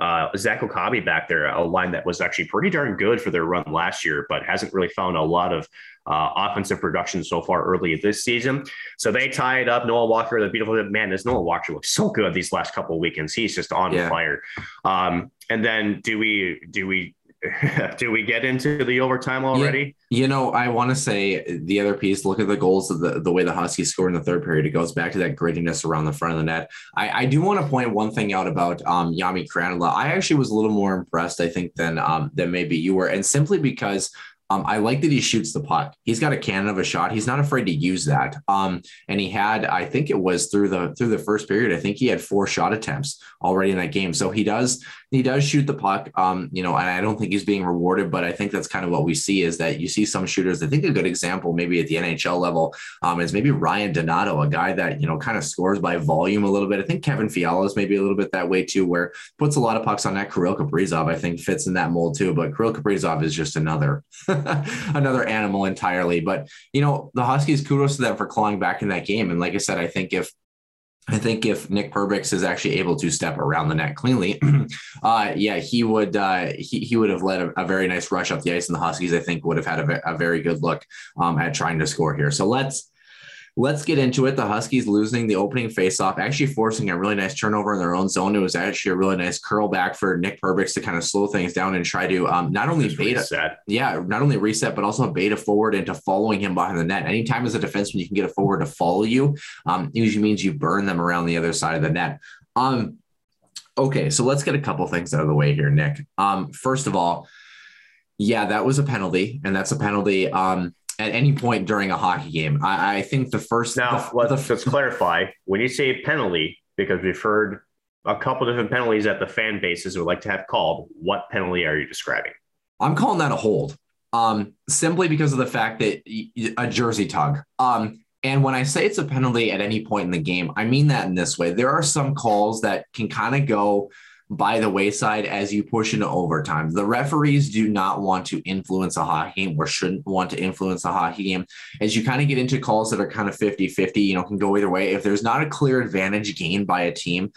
uh, Zach Okabe back there, a line that was actually pretty darn good for their run last year, but hasn't really found a lot of uh, offensive production so far early this season. So they tie it up. Noah Walker, the beautiful man, this Noah Walker looks so good these last couple of weekends. He's just on yeah. fire. Um, and then do we do we do we get into the overtime already? Yeah, you know, I want to say the other piece. Look at the goals of the the way the Huskies scored in the third period. It goes back to that grittiness around the front of the net. I, I do want to point one thing out about um, Jami Krannila. I actually was a little more impressed, I think, than um, than maybe you were, and simply because um, I like that he shoots the puck. He's got a cannon of a shot. He's not afraid to use that. Um, and he had, I think it was through the through the first period. I think he had four shot attempts already in that game. So he does he does shoot the puck. Um, you know, and I don't think he's being rewarded, but I think that's kind of what we see is that you see some shooters. I think a good example, maybe at the NHL level, um, is maybe Ryan Donato, a guy that you know kind of scores by volume a little bit. I think Kevin Fiala is maybe a little bit that way too, where puts a lot of pucks on that. Kirill Kaprizov, I think, fits in that mold too. But Kirill Kaprizov is just another another animal entirely. But you know, the Huskies, kudos to them for clawing back in that game. And like I said, I think if I think if Nick Perbix is actually able to step around the net cleanly, uh, yeah, he would uh, he, he would have led a, a, very nice rush up the ice, and the Huskies, I think, would have had a, a very good look um, at trying to score here. So let's Let's get into it. The Huskies losing the opening faceoff, actually forcing a really nice turnover in their own zone. It was actually a really nice curl back for Nick Perbix to kind of slow things down and try to um, not only beta, reset. yeah, not only reset, but also beta forward into following him behind the net. Anytime as a defenseman you can get a forward to follow you, um, usually means you burn them around the other side of the net. Um, okay, so let's get a couple things out of the way here, Nick. Um, first of all, yeah, that was a penalty, and that's a penalty. Um, at any point during a hockey game. I, I think the first now the, let's the, just clarify when you say penalty because we've heard a couple different penalties that the fan bases would like to have called. What penalty are you describing? I'm calling that a hold, um, simply because of the fact that a jersey tug. Um, and when I say it's a penalty at any point in the game, I mean that in this way. There are some calls that can kind of go by the wayside as you push into overtime. The referees do not want to influence a hockey game or shouldn't want to influence a hockey game. As you kind of get into calls that are kind of 50 50, you know, can go either way. If there's not a clear advantage gained by a team,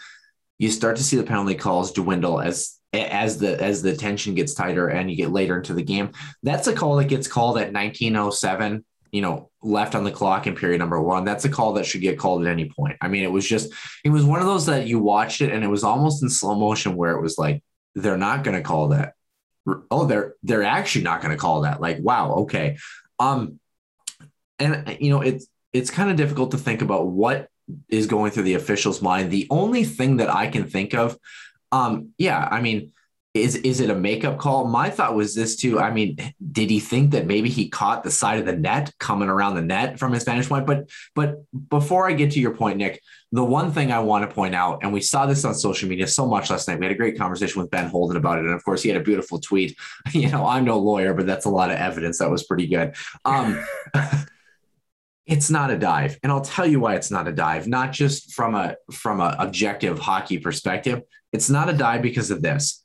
you start to see the penalty calls dwindle as as the as the tension gets tighter and you get later into the game. That's a call that gets called at 1907 you know, left on the clock in period number one. That's a call that should get called at any point. I mean, it was just, it was one of those that you watched it and it was almost in slow motion where it was like, they're not going to call that. Oh, they're, they're actually not going to call that. Like, wow. Okay. Um, and you know, it's, it's kind of difficult to think about what is going through the official's mind. The only thing that I can think of, um, yeah, I mean, is is it a makeup call? My thought was this too. I mean, did he think that maybe he caught the side of the net coming around the net from his vantage point? But but before I get to your point, Nick, the one thing I want to point out, and we saw this on social media so much last night. We had a great conversation with Ben Holden about it, and of course, he had a beautiful tweet. You know, I'm no lawyer, but that's a lot of evidence. That was pretty good. Um, it's not a dive, and I'll tell you why it's not a dive. Not just from a from a objective hockey perspective. It's not a dive because of this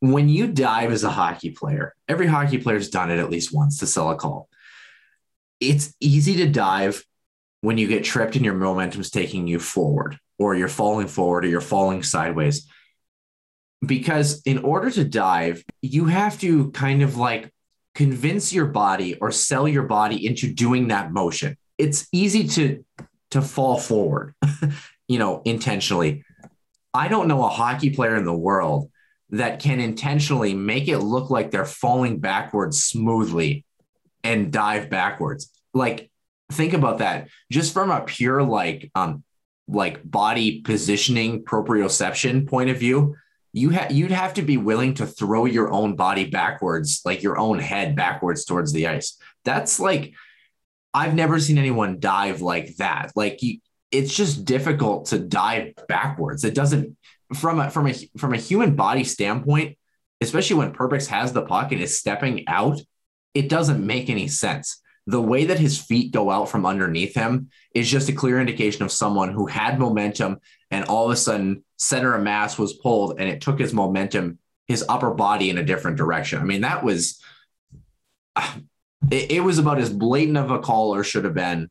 when you dive as a hockey player, every hockey player's done it at least once to sell a call. It's easy to dive when you get tripped and your momentum's taking you forward, or you're falling forward, or you're falling sideways. Because in order to dive, you have to kind of like convince your body or sell your body into doing that motion. it's easy to to fall forward, you know, intentionally. I don't know a hockey player in the world that can intentionally make it look like they're falling backwards smoothly and dive backwards. Like think about that. Just from a pure like um like body positioning proprioception point of view you ha- you'd have to be willing to throw your own body backwards like your own head backwards towards the ice. That's like i've never seen anyone dive like that. Like you, it's just difficult to dive backwards. It doesn't from a from a from a human body standpoint especially when Perbix has the puck and is stepping out it doesn't make any sense. The way that his feet go out from underneath him is just a clear indication of someone who had momentum and all of a sudden center of mass was pulled and it took his momentum his upper body in a different direction. I mean that was it, it was about as blatant of a call or should have been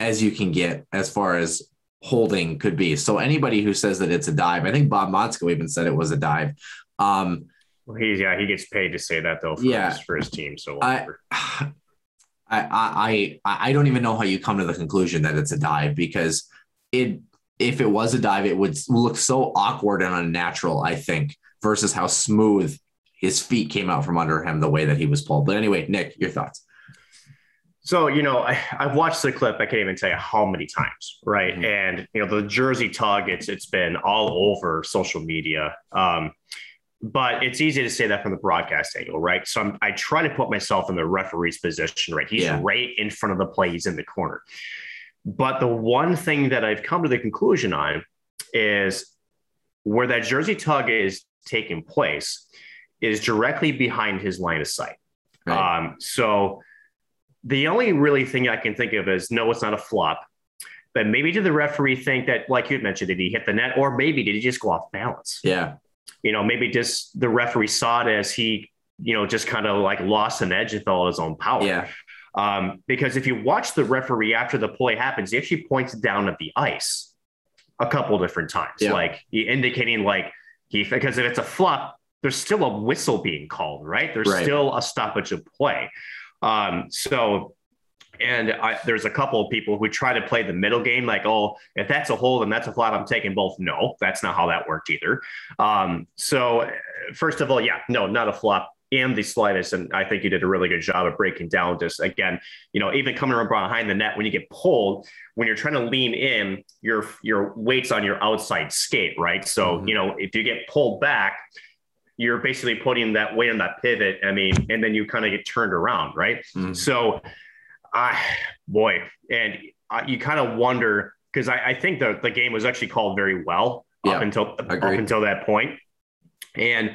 as you can get as far as holding could be so anybody who says that it's a dive i think bob motzko even said it was a dive um well, he's yeah he gets paid to say that though for, Yeah. his, for his team so I, I, I, I don't even know how you come to the conclusion that it's a dive because it, if it was a dive, it would look so awkward and unnatural, I think, versus how smooth his feet came out from under him the way that he was pulled. But anyway, Nick, your thoughts. So, you know, I, I've watched the clip. I can't even tell you how many times, right? Mhm. And you know, the jersey tug, it's it's been all over social media. Um, but it's easy to say that from the broadcast angle, right? So I'm, I try to put myself in the referee's position, right? He's Yeah. right in front of the play. He's in the corner. But the one thing that I've come to the conclusion on is where that jersey tug is taking place is directly behind his line of sight. Right. Um, so the only really thing I can think of is no, it's not a flop. But maybe did the referee think that, like you mentioned, did he hit the net, or maybe did he just go off balance? yeah. You know, maybe just the referee saw it as he, you know, just kind of like lost an edge with all his own power. Yeah. Um, because if you watch the referee after the play happens, he actually points down at the ice a couple different times, Yeah. like indicating like he because if it's a flop, there's still a whistle being called, right? There's Right. still a stoppage of play. Um, so and I, there's a couple of people who try to play the middle game, like, oh, if that's a hold and that's a flop, I'm taking both. No, that's not how that worked either. Um, so, first of all, yeah, no, not a flop and the slightest. And I think you did a really good job of breaking down just again, you know, even coming around behind the net when you get pulled, when you're trying to lean in, your your weight's on your outside skate, right? So, Mhm. you know, if you get pulled back, you're basically putting that weight on that pivot. I mean, and then you kind of get turned around, right? Mhm. So, I boy, and uh, you kind of wonder because I, I think the the game was actually called very well Yeah, up until up until that point, and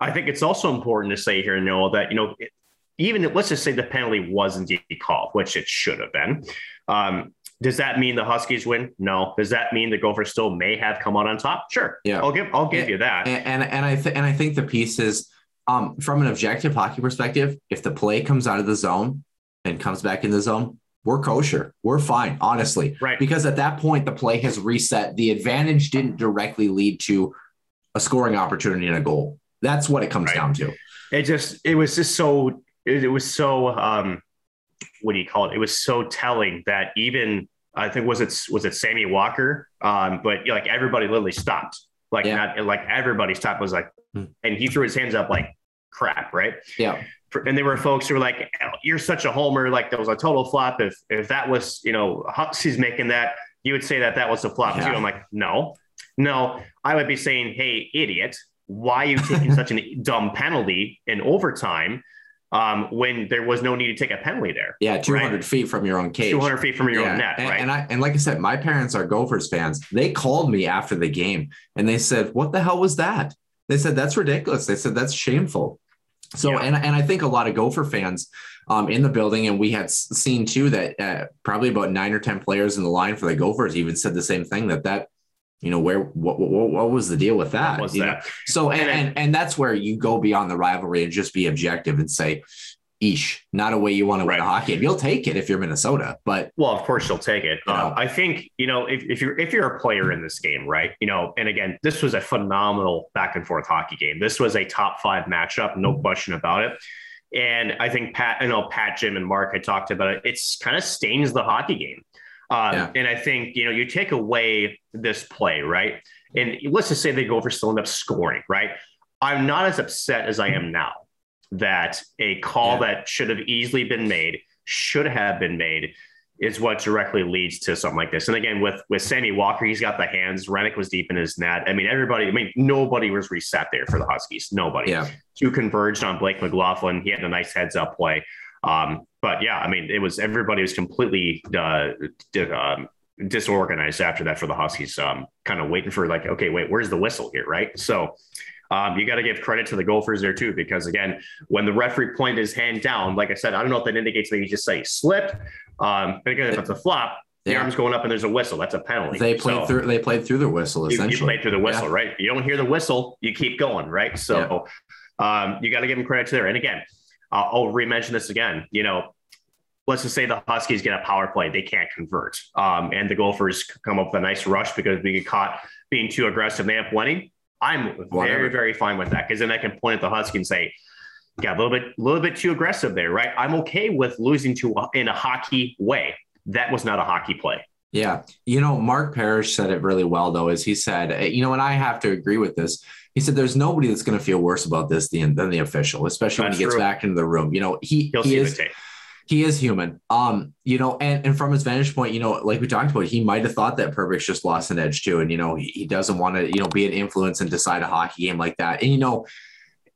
I think it's also important to say here, Noel, that you know, it- even let's just say the penalty was indeed called, which it should have been. Um, does that mean the Huskies win? No. Does that mean the Gophers still may have come out on top? Sure. Yeah. I'll give I'll give you that. And and, and I th- and I think the piece is um, from an objective hockey perspective, if the play comes out of the zone and comes back in the zone, we're kosher. We're fine, honestly. Right. Because at that point, the play has reset. The advantage didn't directly lead to a scoring opportunity and a goal. That's what it comes Right. down to. it just it was just so it, it was so um what do you call it? It was so telling that even i think was it was it sammy walker? Um but like everybody literally stopped. Like Yeah. not like everybody stopped. Was like Hmm. and he threw his hands up like crap right? Yeah. And there were folks who were like "Oh, you're such a homer. Like that was a total flop. If if that was you know Huskies making that you would say that that was a flop Yeah. too i'm like no. No. I would be saying hey idiot. Why are you taking such a dumb penalty in overtime um, when there was no need to take a penalty there Yeah. 200 feet from your own cage. 200 feet from your Yeah, own net and, right and I and like I said, my parents are Gophers fans. They called me after the game and they said, "What the hell was that?" They said, "That's ridiculous." They said, "That's shameful." So Yeah. and and I think a lot of Gopher fans um, in the building, and we had seen too that uh, probably about nine or ten players in the line for the Gophers even said the same thing that that you know where what what, what was the deal with that? know? that So and, And and that's where you go beyond the rivalry and just be objective and say, "Eesh, not a way you want to win a hockey game." You'll take it if you're Minnesota, but Well, of course you'll take it. You know. Um, I think you know if, if you're if you're a player in this game, right? You know, and again, this was a phenomenal back and forth hockey game. This was a top five matchup, no question about it. And I think Pat, I know Pat, Jim, and Mark had talked about it. It's kind of stains the hockey game. Um, yeah. And I think, you know, you take away this play, right? And let's just say they go for still end up scoring, right? I'm not as upset as I am now that a call yeah. that should have easily been made, should have been made, is what directly leads to something like this. And again, with with Sammy Walker, he's got the hands. Hrenak was deep in his net. I mean, everybody. I mean, nobody was reset there for the Huskies. Nobody. Yeah. Two converged on Blake McLaughlin. He had a nice heads up play. Um, but yeah, I mean, it was everybody was completely uh, um, disorganized after that for the Huskies. Um, kind of waiting for like, okay, wait, where's the whistle here, right? So um, you got to give credit to the Gophers there too, because again, when the referee pointed his hand down, like I said, I don't know if that indicates that he just say slipped. Um, but again, if it's a flop, the yeah. arm's going up and there's a whistle. That's a penalty. They played so, through. They played through the whistle. Essentially, you, you played through the whistle, yeah. right? You don't hear the whistle, you keep going, right? So, yeah. um, you got to give him credit there. And again, uh, I'll re-mention this again. You know, let's just say the Huskies get a power play, they can't convert, um, and the Gophers come up with a nice rush because we get caught being too aggressive. They have winning. I'm very, very fine with that because then I can point at the Husky and say, "Got a little bit, a little bit too aggressive there, right?" I'm okay with losing to in a hockey way. That was not a hockey play. Yeah, you know, Mark Parrish said it really well though. Is he said, you know, and I have to agree with this. He said, "There's nobody that's going to feel worse about this than, than the official, especially that's when he gets true. back into the room. You know, he He'll he is." he is human. Um, you know, and, and from his vantage point, you know, like we talked about, he might have thought that Perbix just lost an edge too. And, you know, he, he doesn't want to, you know, be an influence and decide a hockey game like that. And, you know,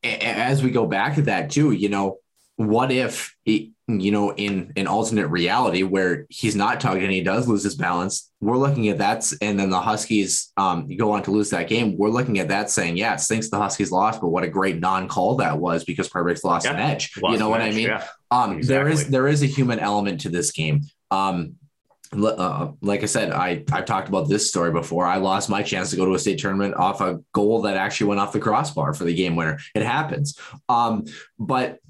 as we go back to that too, you know, what if he, you know, in an alternate reality where he's not tugged and he does lose his balance, we're looking at that. And then the Huskies um, go on to lose that game. We're looking at that saying, yeah, it stinks the Huskies lost, but what a great non-call that was because Perbix lost yeah. an edge. Lost you know what edge, I mean? Yeah. Um, exactly. there is, there is a human element to this game. Um, uh, like I said, I I've talked about this story before. I lost my chance to go to a state tournament off a goal that actually went off the crossbar for the game winner. It happens. Um, but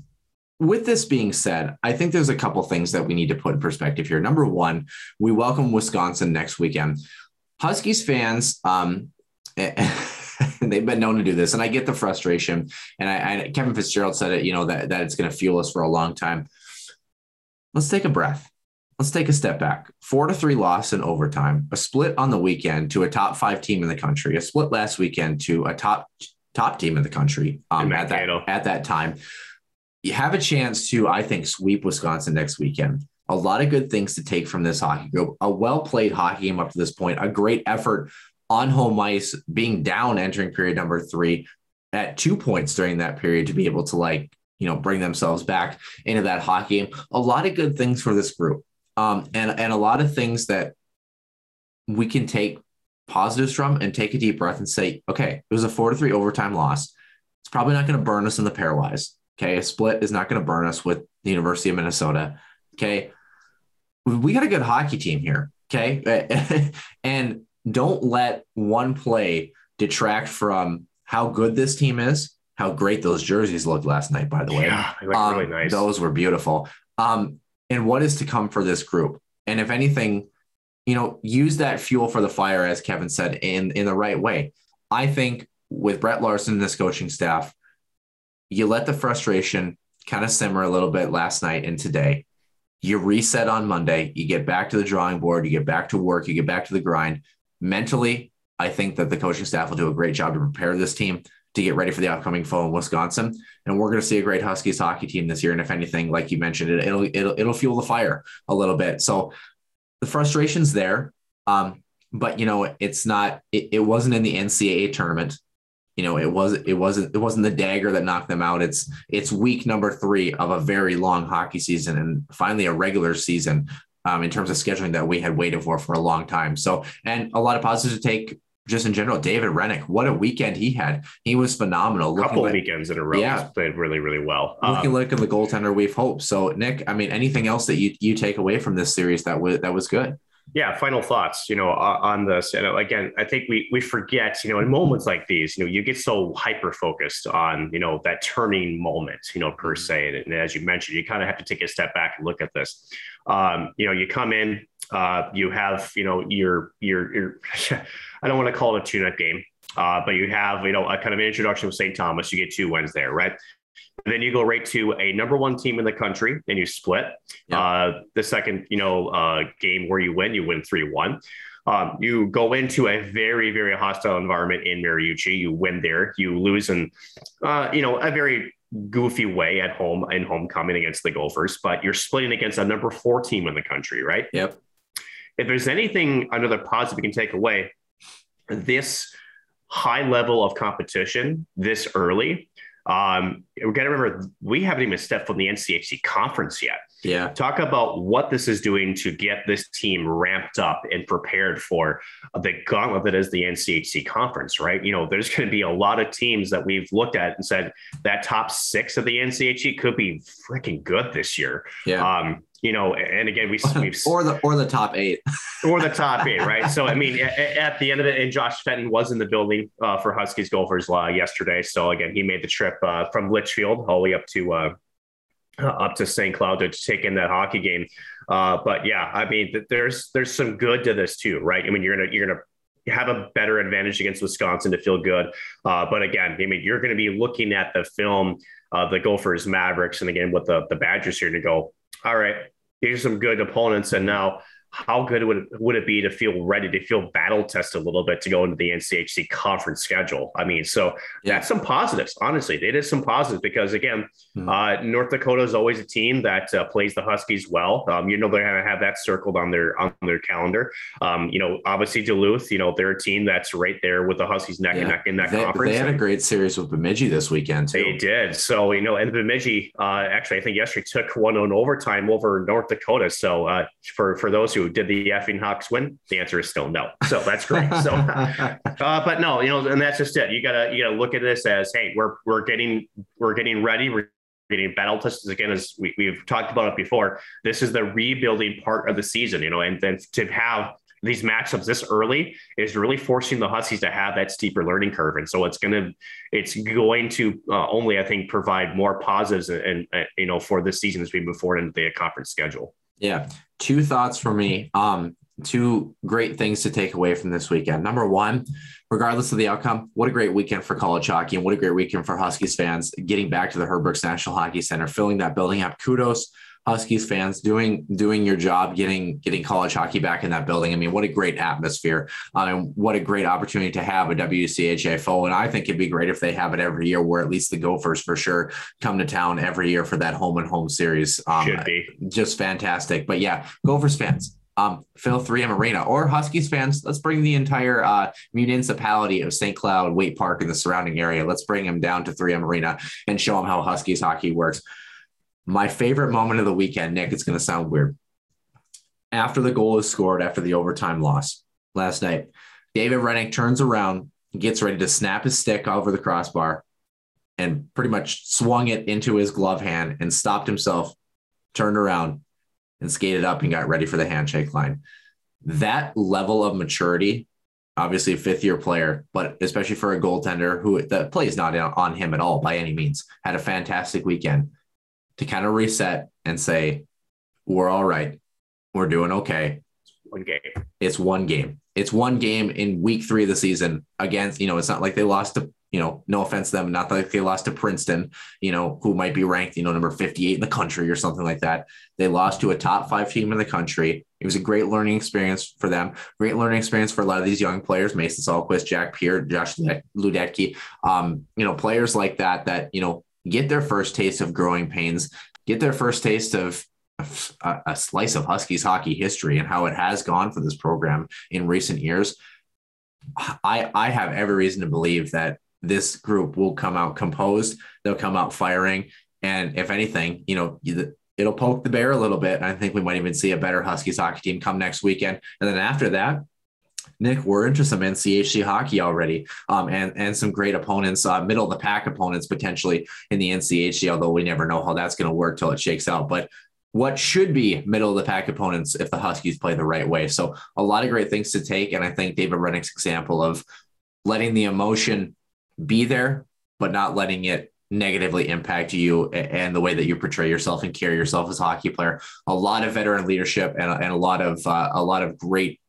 with this being said, I think there's a couple things that we need to put in perspective here. Number one, we welcome Wisconsin next weekend. Huskies fans, um, they've been known to do this, and I get the frustration. And I, I Kevin Fitzgerald said it, you know, that that it's going to fuel us for a long time. Let's take a breath. Let's take a step back. Four to three loss in overtime, a split on the weekend to a top five team in the country, a split last weekend to a top top team in the country um, at that at that time you have a chance to, I think, sweep Wisconsin next weekend. A lot of good things to take from this hockey group. A well played hockey game up to this point, a great effort on home ice, being down entering period number three at two points during that period to be able to, like, you know, bring themselves back into that hockey game. A lot of good things for this group. Um, and, and a lot of things that we can take positives from and take a deep breath and say, okay, it was a four to three overtime loss. It's probably not going to burn us in the pairwise. Okay. A split is not going to burn us with the University of Minnesota. Okay. We got a good hockey team here. Okay. and don't let one play detract from how good this team is, how great those jerseys looked last night, by the way. Yeah, um, really nice. Those were beautiful. Um, and what is to come for this group? And if anything, you know, use that fuel for the fire, as Kevin said, in in the right way. I think with Brett Larson and this coaching staff, you let the frustration kind of simmer a little bit last night and today. You reset on Monday, you get back to the drawing board, you get back to work, you get back to the grind. Mentally, I think that the coaching staff will do a great job to prepare this team to get ready for the upcoming fall in Wisconsin. And we're going to see a great Huskies hockey team this year. And if anything, like you mentioned, it, will it'll it'll fuel the fire a little bit. So the frustration's there. Um, but you know, it's not. It, it wasn't in the NCAA tournament you know it was it wasn't it wasn't the dagger that knocked them out. It's it's week number three of a very long hockey season and finally a regular season um, in terms of scheduling that we had waited for for a long time. So and a lot of positives to take just in general. David Hrenak, what a weekend he had. He was phenomenal. A couple like, weekends in a row yeah. played really really well. Looking um, like the goaltender we've hoped. So nick i mean anything else that you you take away from this series that was that was good yeah final thoughts you know on this. And again i think we we forget you know in moments like these you know you get so hyper focused on you know that turning moment you know per mm-hmm. se. And as you mentioned you kind of have to take a step back and look at this. Um, you know you come in uh, you have you know your your your i don't want to call it a tune-up game uh, but you have you know a kind of an introduction with st thomas. You get two wins there right then you go right to a number one team in the country and you split. Yeah. Uh, the second, you know, uh, game where you win, you win three one. Um, you go into a very, very hostile environment in Mariucci. You win there. You lose in, uh, you know, a very goofy way at home in homecoming against the Gophers, but you're splitting against a number four team in the country, right? Yep. If there's anything another positive you can take away, this high level of competition this early um, we got to remember we haven't even stepped on the NCHC conference yet. Yeah. Talk about what this is doing to get this team ramped up and prepared for the gauntlet that is the NCHC conference, right? You know, there's going to be a lot of teams that we've looked at and said that top six of the NCHC could be freaking good this year. Yeah. Um, you know, and again, we, we've or the or the top eight, or the top eight, right? So, I mean, at, at, the end of it, and Josh Fenton was in the building uh, for Huskies Gophers uh, yesterday. So again, he made the trip uh, from Litchfield all the way up to uh, up to St. Cloud to take in that hockey game. Uh, but yeah, I mean, there's there's some good to this too, right? I mean, you're gonna you're gonna have a better advantage against Wisconsin to feel good. Uh, but again, I mean, you're going to be looking at the film, uh, the Gophers, Mavericks, and again with the the Badgers here to go all right, these are some good opponents, and now how good would it, would it be to feel ready to feel battle tested a little bit to go into the NCHC conference schedule? I mean, so yeah. that's some positives. Honestly, it is some positives because again, mm-hmm. uh, North Dakota is always a team that uh, plays the Huskies well. Um, you know they're going to have that circled on their on their calendar. Um, you know, obviously Duluth. You know they're a team that's right there with the Huskies neck yeah. and neck in that they, conference. They had a great series with Bemidji this weekend. Too. They did. So you know, and Bemidji uh, actually I think yesterday took one on overtime over North Dakota. So uh, for for those who did the effing Hawks win? The answer is still no. So that's great. So, uh, but no, you know, and that's just it. You gotta you gotta look at this as, hey, we're we're getting we're getting ready. We're getting battle tested again, as we, we've talked about it before. This is the rebuilding part of the season, you know, and then to have these matchups this early is really forcing the Huskies to have that steeper learning curve, and so it's going to it's going to uh, only I think provide more positives and, and you know for this season as we move forward into the conference schedule. Yeah. Two thoughts for me. Um, two great things to take away from this weekend. Number one, regardless of the outcome, what a great weekend for college hockey and what a great weekend for Huskies fans getting back to the Herb Brooks National Hockey Center, filling that building up. Kudos Huskies fans doing doing your job, getting getting college hockey back in that building. I mean, what a great atmosphere, um, and what a great opportunity to have a WCHA foe. And I think it'd be great if they have it every year, where at least the Gophers for sure come to town every year for that home and home series. Um, Should be just fantastic. But yeah, Gophers fans, um, fill 3M Arena or Huskies fans. Let's bring the entire uh, municipality of St. Cloud, Waite Park, and the surrounding area. Let's bring them down to 3M Arena and show them how Huskies hockey works. My favorite moment of the weekend, Nick, it's going to sound weird. After the goal is scored, after the overtime loss last night, David Hrenak turns around, gets ready to snap his stick over the crossbar, and pretty much swung it into his glove hand and stopped himself, turned around, and skated up and got ready for the handshake line. That level of maturity, obviously a fifth year player, but especially for a goaltender who the play is not on him at all by any means, had a fantastic weekend to kind of reset and say, we're all right. We're doing okay. One game. It's one game. It's one game in week three of the season against, you know, it's not like they lost to, you know, no offense to them, not like they lost to Princeton, you know, who might be ranked, you know, number 58 in the country or something like that. They lost to a top five team in the country. It was a great learning experience for them. Great learning experience for a lot of these young players, Mason Salquist, Jack Peart, Josh Luedtke, um, you know, players like that, that, you know, get their first taste of growing pains, get their first taste of a, a slice of Huskies hockey history and how it has gone for this program in recent years. I, I have every reason to believe that this group will come out composed. They'll come out firing. And if anything, you know, it'll poke the bear a little bit. I think we might even see a better Huskies hockey team come next weekend. And then after that, Nick, we're into some NCHC hockey already, um, and and some great opponents, uh, middle of the pack opponents potentially in the NCHC. Although we never know how that's going to work till it shakes out. But what should be middle of the pack opponents if the Huskies play the right way. So a lot of great things to take, and I think David Hrenak's example of letting the emotion be there, but not letting it negatively impact you and the way that you portray yourself and carry yourself as a hockey player. A lot of veteran leadership and, and a lot of uh, a lot of great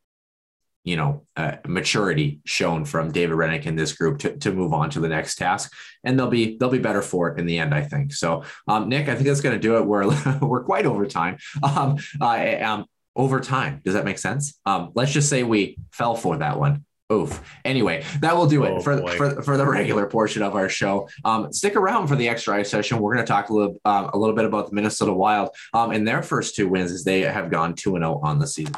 you know, uh, maturity shown from David Hrenak in this group to, to move on to the next task, and they'll be they'll be better for it in the end, I think. So, um, Nick, I think that's going to do it. We're we're quite over time. Um, uh, um, over time, does that make sense? Um, let's just say we fell for that one. Oof. Anyway, that will do it Oh, for, for for the regular portion of our show. Um, stick around for the extra ice session. We're going to talk a little um, a little bit about the Minnesota Wild um, and their first two wins as they have gone two and zero on the season.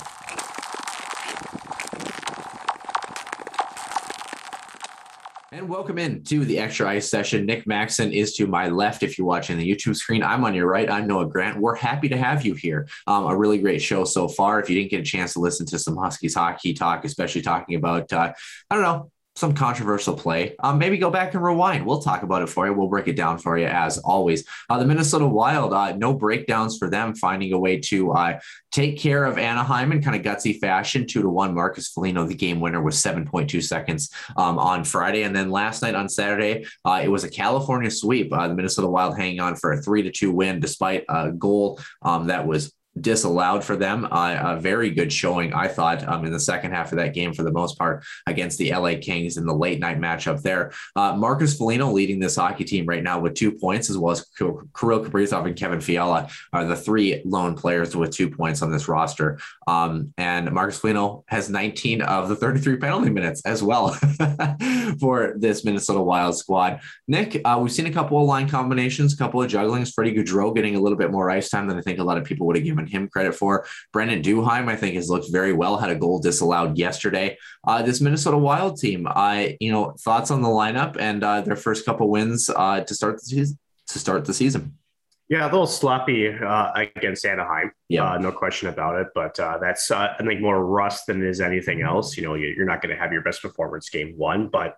And welcome in to the extra ice session. Nick Maxon is to my left. If you're watching the YouTube screen, I'm on your right. I'm Noah Grant. We're happy to have you here. Um, a really great show so far. If you didn't get a chance to listen to some Huskies hockey talk, especially talking about, uh, I don't know, some controversial play, um, maybe go back and rewind. We'll talk about it for you. We'll break it down for you as always. Uh, the Minnesota Wild, uh, no breakdowns for them, finding a way to uh, take care of Anaheim in kind of gutsy fashion, two to one. Marcus Foligno, the game winner, was 7.2 seconds um, on Friday. And then last night on Saturday, uh, it was a California sweep. Uh, the Minnesota Wild hanging on for a three to two win, despite a goal um, that was disallowed for them. Uh, a very good showing, I thought, um, in the second half of that game for the most part against the LA Kings in the late night matchup there. Uh, Marcus Foligno leading this hockey team right now with two points, as well as Kirill Kaprizov and Kevin Fiala are the three lone players with two points on this roster. Um, and Marcus Foligno has 19 of the 33 penalty minutes as well for this Minnesota Wild squad. Nick, uh, we've seen a couple of line combinations, a couple of jugglings. Freddie Gaudreau getting a little bit more ice time than I think a lot of people would have given him credit for. Brandon Duhaime, I think, has looked very well. Had a goal disallowed yesterday. Uh, this Minnesota Wild team, I, you know, thoughts on the lineup and uh, their first couple wins uh, to start the season. To start the season. Yeah, a little sloppy uh, against Anaheim. Yeah. Uh, no question about it. But uh, that's, uh, I think, more rust than it is anything else. You know, you- you're not going to have your best performance game one, but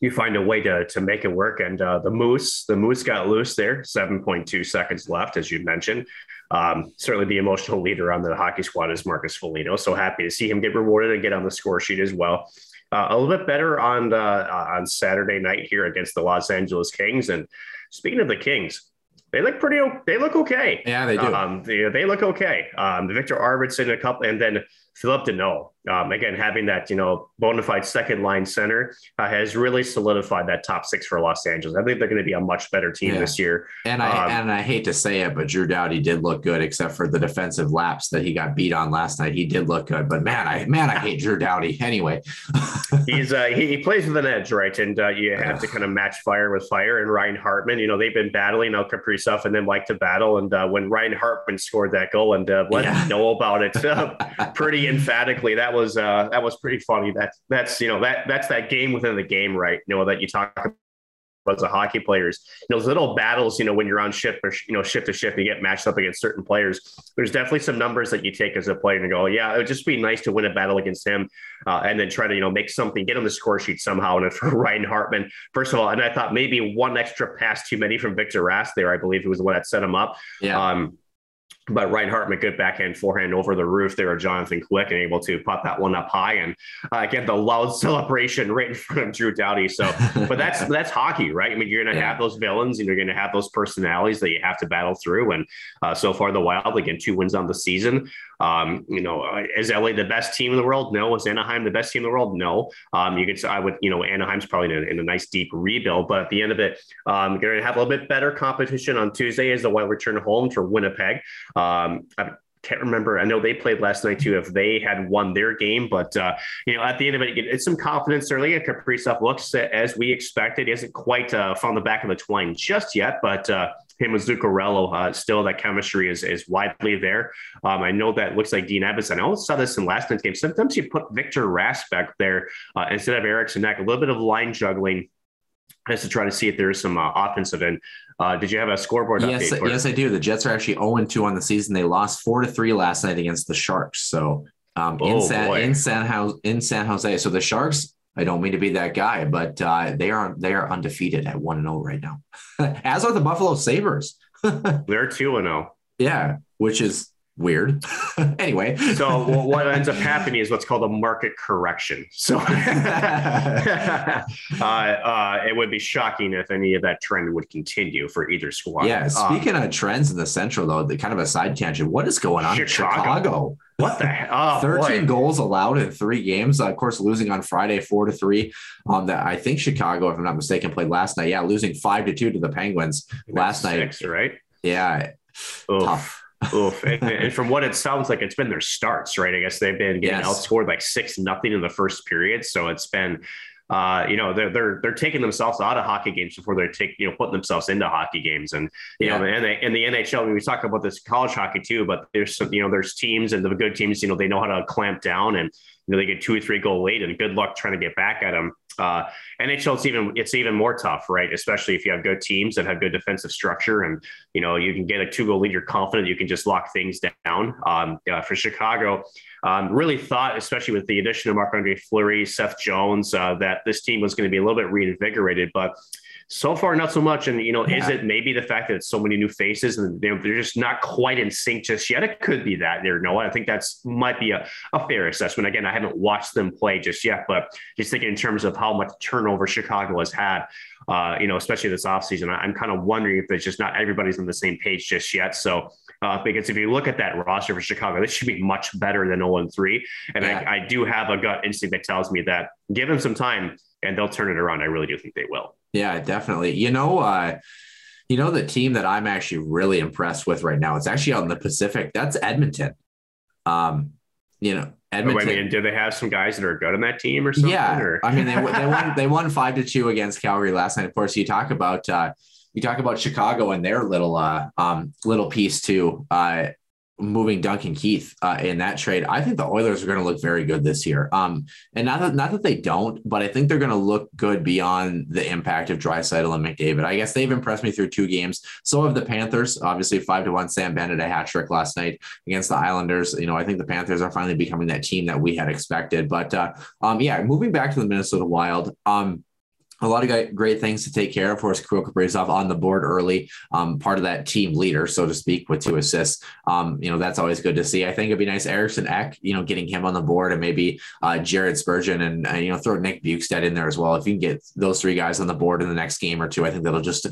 you find a way to to make it work. And uh, the Moose, the Moose got loose there. 7.2 seconds left, as you mentioned. Um, certainly, the emotional leader on the hockey squad is Marcus Foligno. So happy to see him get rewarded and get on the score sheet as well. Uh, a little bit better on uh, uh, on Saturday night here against the Los Angeles Kings. And speaking of the Kings, they look pretty. They look okay. Yeah, they do. Um, they, they look okay. Um, Viktor Arvidsson, a couple, and then Phillip Danault. Um, again, having that you know bona fide second line center uh, has really solidified that top six for Los Angeles. I think they're going to be a much better team Yeah. this year. And I Um, and I hate to say it, but Drew Doughty did look good, except for the defensive lapse that he got beat on last night. He did look good, but man, I man, I hate Drew Doughty. Anyway, He's uh, he, he plays with an edge, right? And uh, you have to kind of match fire with fire. And Ryan Hartman, you know, they've been battling El Kaprizov and then like to battle. And uh, when Ryan Hartman scored that goal and uh, let Yeah. know about it uh, pretty emphatically, that was uh, that was pretty funny. That's that's you know that that's that game within the game, right? You know that you talk about as a hockey players, those little battles, you know, when you're on shift or you know shift to shift, you get matched up against certain players. There's definitely some numbers that you take as a player and go, yeah, it would just be nice to win a battle against him, uh, and then try to you know make something, get on the score sheet somehow. And for Ryan Hartman, first of all, and I thought maybe one extra pass too many from Victor Rask there. I believe it was the one that set him up. yeah, Um, but Ryan Hartman, good backhand forehand over the roof there, Jonathan Quick, and able to put that one up high and uh, get the loud celebration right in front of Drew Doughty. So, but that's that's hockey, right? I mean, you're going to Yeah. have those villains, and you're going to have those personalities that you have to battle through. And uh, so far, the Wild again two wins on the season. Um, you know, uh, is LA the best team in the world? No. Is Anaheim the best team in the world? No. Um, you could say I would, you know, Anaheim's probably in a, in a nice deep rebuild, but at the end of it, um, going to have a little bit better competition on Tuesday as the Wild return home for Winnipeg. Um, I can't remember. I know they played last night too. If they had won their game, but uh, you know, at the end of it, it's some confidence. Certainly, and Kaprizov looks as we expected. He hasn't quite uh, found the back of the twine just yet, but. Uh, him with Zuccarello, uh, still that chemistry is is widely there. Um, I know that looks like Dean Evason. I also saw this in last night's game. Sometimes you put Victor Rask back there uh, instead of Eriksson Ek. A little bit of line juggling just to try to see if there's some uh, offensive. And uh, did you have a scoreboard yes, update? yes, I do. The Jets are actually zero and two on the season. They lost four to three last night against the Sharks. So um, in Oh, San in San in San Jose. So the Sharks. I don't mean to be that guy, but uh, they are they are undefeated at one and zero right now, as are the Buffalo Sabres. They're two and zero. Yeah, which is weird. anyway, So wh- what ends up happening is what's called a market correction. So uh, uh, it would be shocking if any of that trend would continue for either squad. yeah. Um, Speaking of trends in the Central, though, the kind of a side tangent. What is going on Chicago. in Chicago? What the hell? Oh, 13 boy. goals allowed in three games. Uh, of course, losing on Friday, four to three. Um, that I think Chicago, if I'm not mistaken, played last night. Yeah, losing five to two to the Penguins last night. Six, right? Yeah, Oof. tough. Oof. And, and from what it sounds like, it's been their starts, right? I guess they've been getting Yes. outscored like six nothing in the first period. So it's been, uh, you know, they're they're they're taking themselves out of hockey games before they're taking, you know, putting themselves into hockey games. And you know, and the, and the NHL, I mean, we talk about this college hockey too, but there's some, you know, there's teams and the good teams, you know, they know how to clamp down and you know they get two or three goal lead, and good luck trying to get back at them. Uh, NHL, it's even it's even more tough, right? Especially if you have good teams that have good defensive structure, and you know you can get a two goal lead. You're confident you can just lock things down. Um, uh, for Chicago, um, really thought, especially with the addition of Marc Andre Fleury, Seth Jones, uh, that this team was going to be a little bit reinvigorated, but. So far, not so much. And, you know, is it maybe the fact that it's so many new faces and they're, they're just not quite in sync just yet? It could be that there, no, I think that's might be a, a fair assessment. Again, I haven't watched them play just yet, but just thinking in terms of how much turnover Chicago has had, uh, you know, especially this offseason, I'm kind of wondering if it's just not everybody's on the same page just yet. So, uh, because if you look at that roster for Chicago, this should be much better than 0 3. And Yeah. I, I do have a gut instinct that tells me that give them some time and they'll turn it around. I really do think they will. Yeah, definitely. You know, uh, you know the team that I'm actually really impressed with right now. It's actually out in the Pacific. That's Edmonton. Um, you know, I Edmonton. mean, do they have some guys that are good on that team or something? yeah, Or? I mean they they won they won five to two against Calgary last night. Of course, you talk about uh, you talk about Chicago and their little uh, um, little piece too. Uh, moving Duncan Keith uh, in that trade, I think the Oilers are going to look very good this year. Um, and not that not that they don't, but I think they're going to look good beyond the impact of Draisaitl and McDavid. I guess they've impressed me through two games. So have the Panthers. Obviously, five to one. Sam Bennett a hat trick last night against the Islanders. You know, I think the Panthers are finally becoming that team that we had expected. But uh, um, yeah, moving back to the Minnesota Wild. Um, a lot of great- things to take care of. Of course, Kirill Kaprizov on the board early, um, part of that team leader, so to speak, with two assists. Um, you know, that's always good to see. I think it'd be nice, Eriksson Ek, you know, getting him on the board and maybe uh, Jared Spurgeon and, uh, you know, throw Nick Bjugstad in there as well. If you can get those three guys on the board in the next game or two, I think that'll just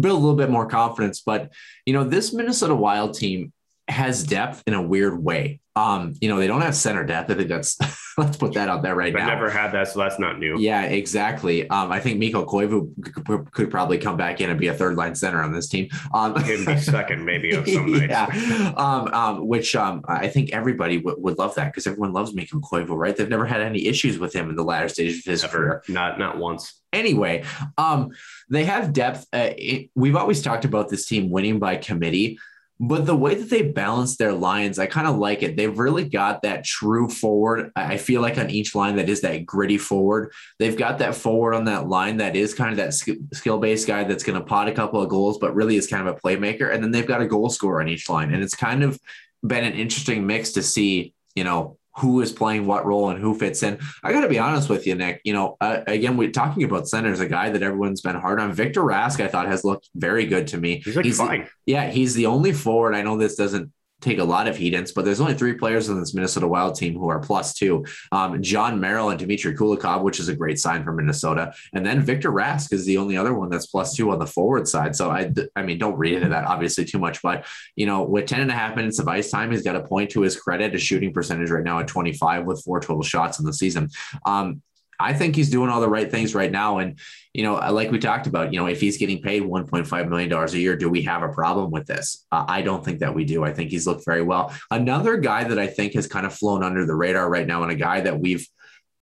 build a little bit more confidence. But, you know, this Minnesota Wild team has depth in a weird way. Um, you know, they don't have center depth. I think that's, let's put that out there right now. I've now. never had that, so that's not new. Yeah, exactly. Um, I think Mikko Koivu could, probably come back in and be a third line center on this team. Um, second, maybe, of some nights. yeah, um, um, which um, I think everybody w- would love that because everyone loves Mikko Koivu, right? They've never had any issues with him in the latter stages of his career. Not not once. Anyway, um, they have depth. Uh, it, we've always talked about this team winning by committee. But the way that they balance their lines, I kind of like it. They've really got that true forward. I feel like on each line that is that gritty forward. They've got that forward on that line that is kind of that skill based guy that's going to pot a couple of goals, but really is kind of a playmaker. And then they've got a goal scorer on each line. And it's kind of been an interesting mix to see, you know, who is playing what role and who fits in. I got to be honest with you, Nick. You know, uh, again, we're talking about centers, a guy that everyone's been hard on. Victor Rask, I thought has looked very good to me. He's like fine. Yeah, he's the only forward. I know this doesn't take a lot of heat ins, but there's only three players on this Minnesota Wild team who are plus two. Um, Jon Merrill and Dmitry Kulikov, which is a great sign for Minnesota. And then Victor Rask is the only other one that's plus two on the forward side. So I, I mean, don't read into that obviously too much, but you know, with 10 and a half minutes of ice time, he's got a point to his credit, a shooting percentage right now at 25 with four total shots in the season. Um, I think he's doing all the right things right now. And, you know, like we talked about, you know, if he's getting paid $1.5 million a year, do we have a problem with this? Uh, I don't think that we do. I think he's looked very well. Another guy that I think has kind of flown under the radar right now, and a guy that we've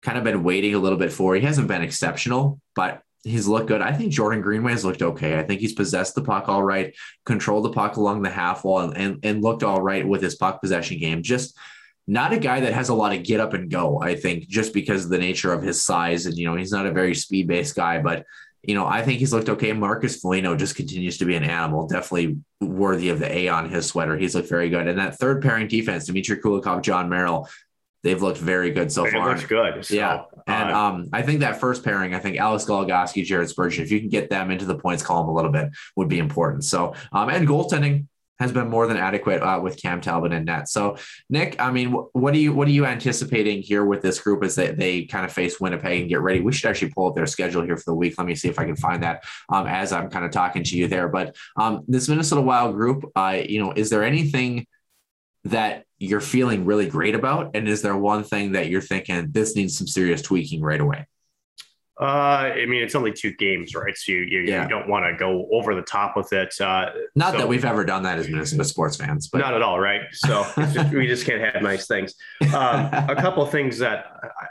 kind of been waiting a little bit for, he hasn't been exceptional, but he's looked good. I think Jordan Greenway has looked okay. I think he's possessed the puck all right, controlled the puck along the half wall, and, and, and looked all right with his puck possession game. Just, not a guy that has a lot of get up and go, I think, just because of the nature of his size. And, you know, he's not a very speed based guy, but, you know, I think he's looked okay. Marcus Foligno just continues to be an animal, definitely worthy of the A on his sweater. He's looked very good. And that third pairing defense, Dmitry Kulikov, Jon Merrill, they've looked very good so It far. looks good. So, yeah. And uh, um, I think that first pairing, I think Alex Goligoski, Jared Spurgeon, if you can get them into the points column a little bit, would be important. So, um, and goaltending, has been more than adequate uh, with Cam Talbot and net. So, Nick, I mean, wh- what do you what are you anticipating here with this group as they, they kind of face Winnipeg and get ready? We should actually pull up their schedule here for the week. Let me see if I can find that um, as I'm kind of talking to you there. But um, this Minnesota Wild group, uh, you know, is there anything that you're feeling really great about? And is there one thing that you're thinking this needs some serious tweaking right away? Uh, I mean, it's only two games, right? So you you, yeah. you don't want to go over the top with it. Uh, not so, that we've ever done that as Minnesota sports fans, but not at all, right? So just, we just can't have nice things. Um, a couple of things that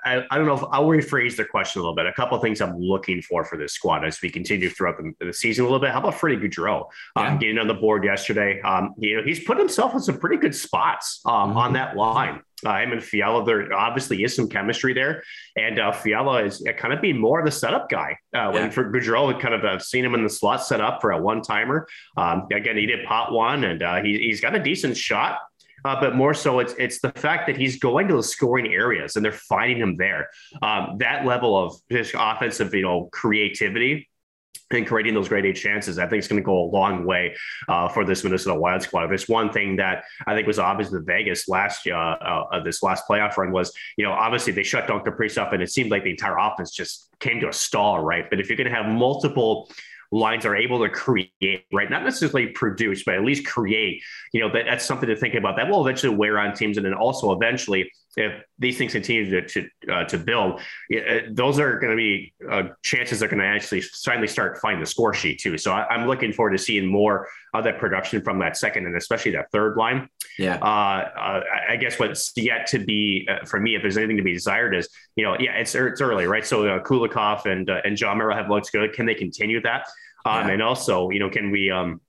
I, I don't know if I'll rephrase the question a little bit. A couple of things I'm looking for for this squad as we continue throughout the, the season a little bit. How about Freddie Gaudreau um, getting on the board yesterday? Um, you know, he's put himself in some pretty good spots um, mm-hmm. on that line uh, him and Fiala, there obviously is some chemistry there. And uh, Fiala is uh, kind of being more of the setup guy. Uh, when yeah. for Gaudreau, kind of uh, seen him in the slot set up for a one timer. Um, again, he did pot one and uh, he, he's got a decent shot. Uh, but more so, it's it's the fact that he's going to the scoring areas and they're finding him there. Um, that level of just offensive, you know, creativity and creating those great A chances, I think it's going to go a long way uh, for this Minnesota Wild squad. There's one thing that I think was obvious with Vegas last uh, uh, this last playoff run was, you know, obviously they shut down Kaprizov and it seemed like the entire offense just came to a stall, right? But if you're going to have multiple lines are able to create, right? Not necessarily produce, but at least create, you know, that, that's something to think about. That will eventually wear on teams. And then also eventually, if these things continue to to, uh, to build, uh, those are going to be uh, chances they're going to actually finally start finding the score sheet too. So I, am looking forward to seeing more of that production from that second and especially that third line. Yeah. Uh, uh I guess what's yet to be uh, for me, if there's anything to be desired, is you know, yeah, it's it's early, right? So Kulikov and and Jon Merrill have looked good. Can they continue that? Um, yeah. And also, you know, can we um,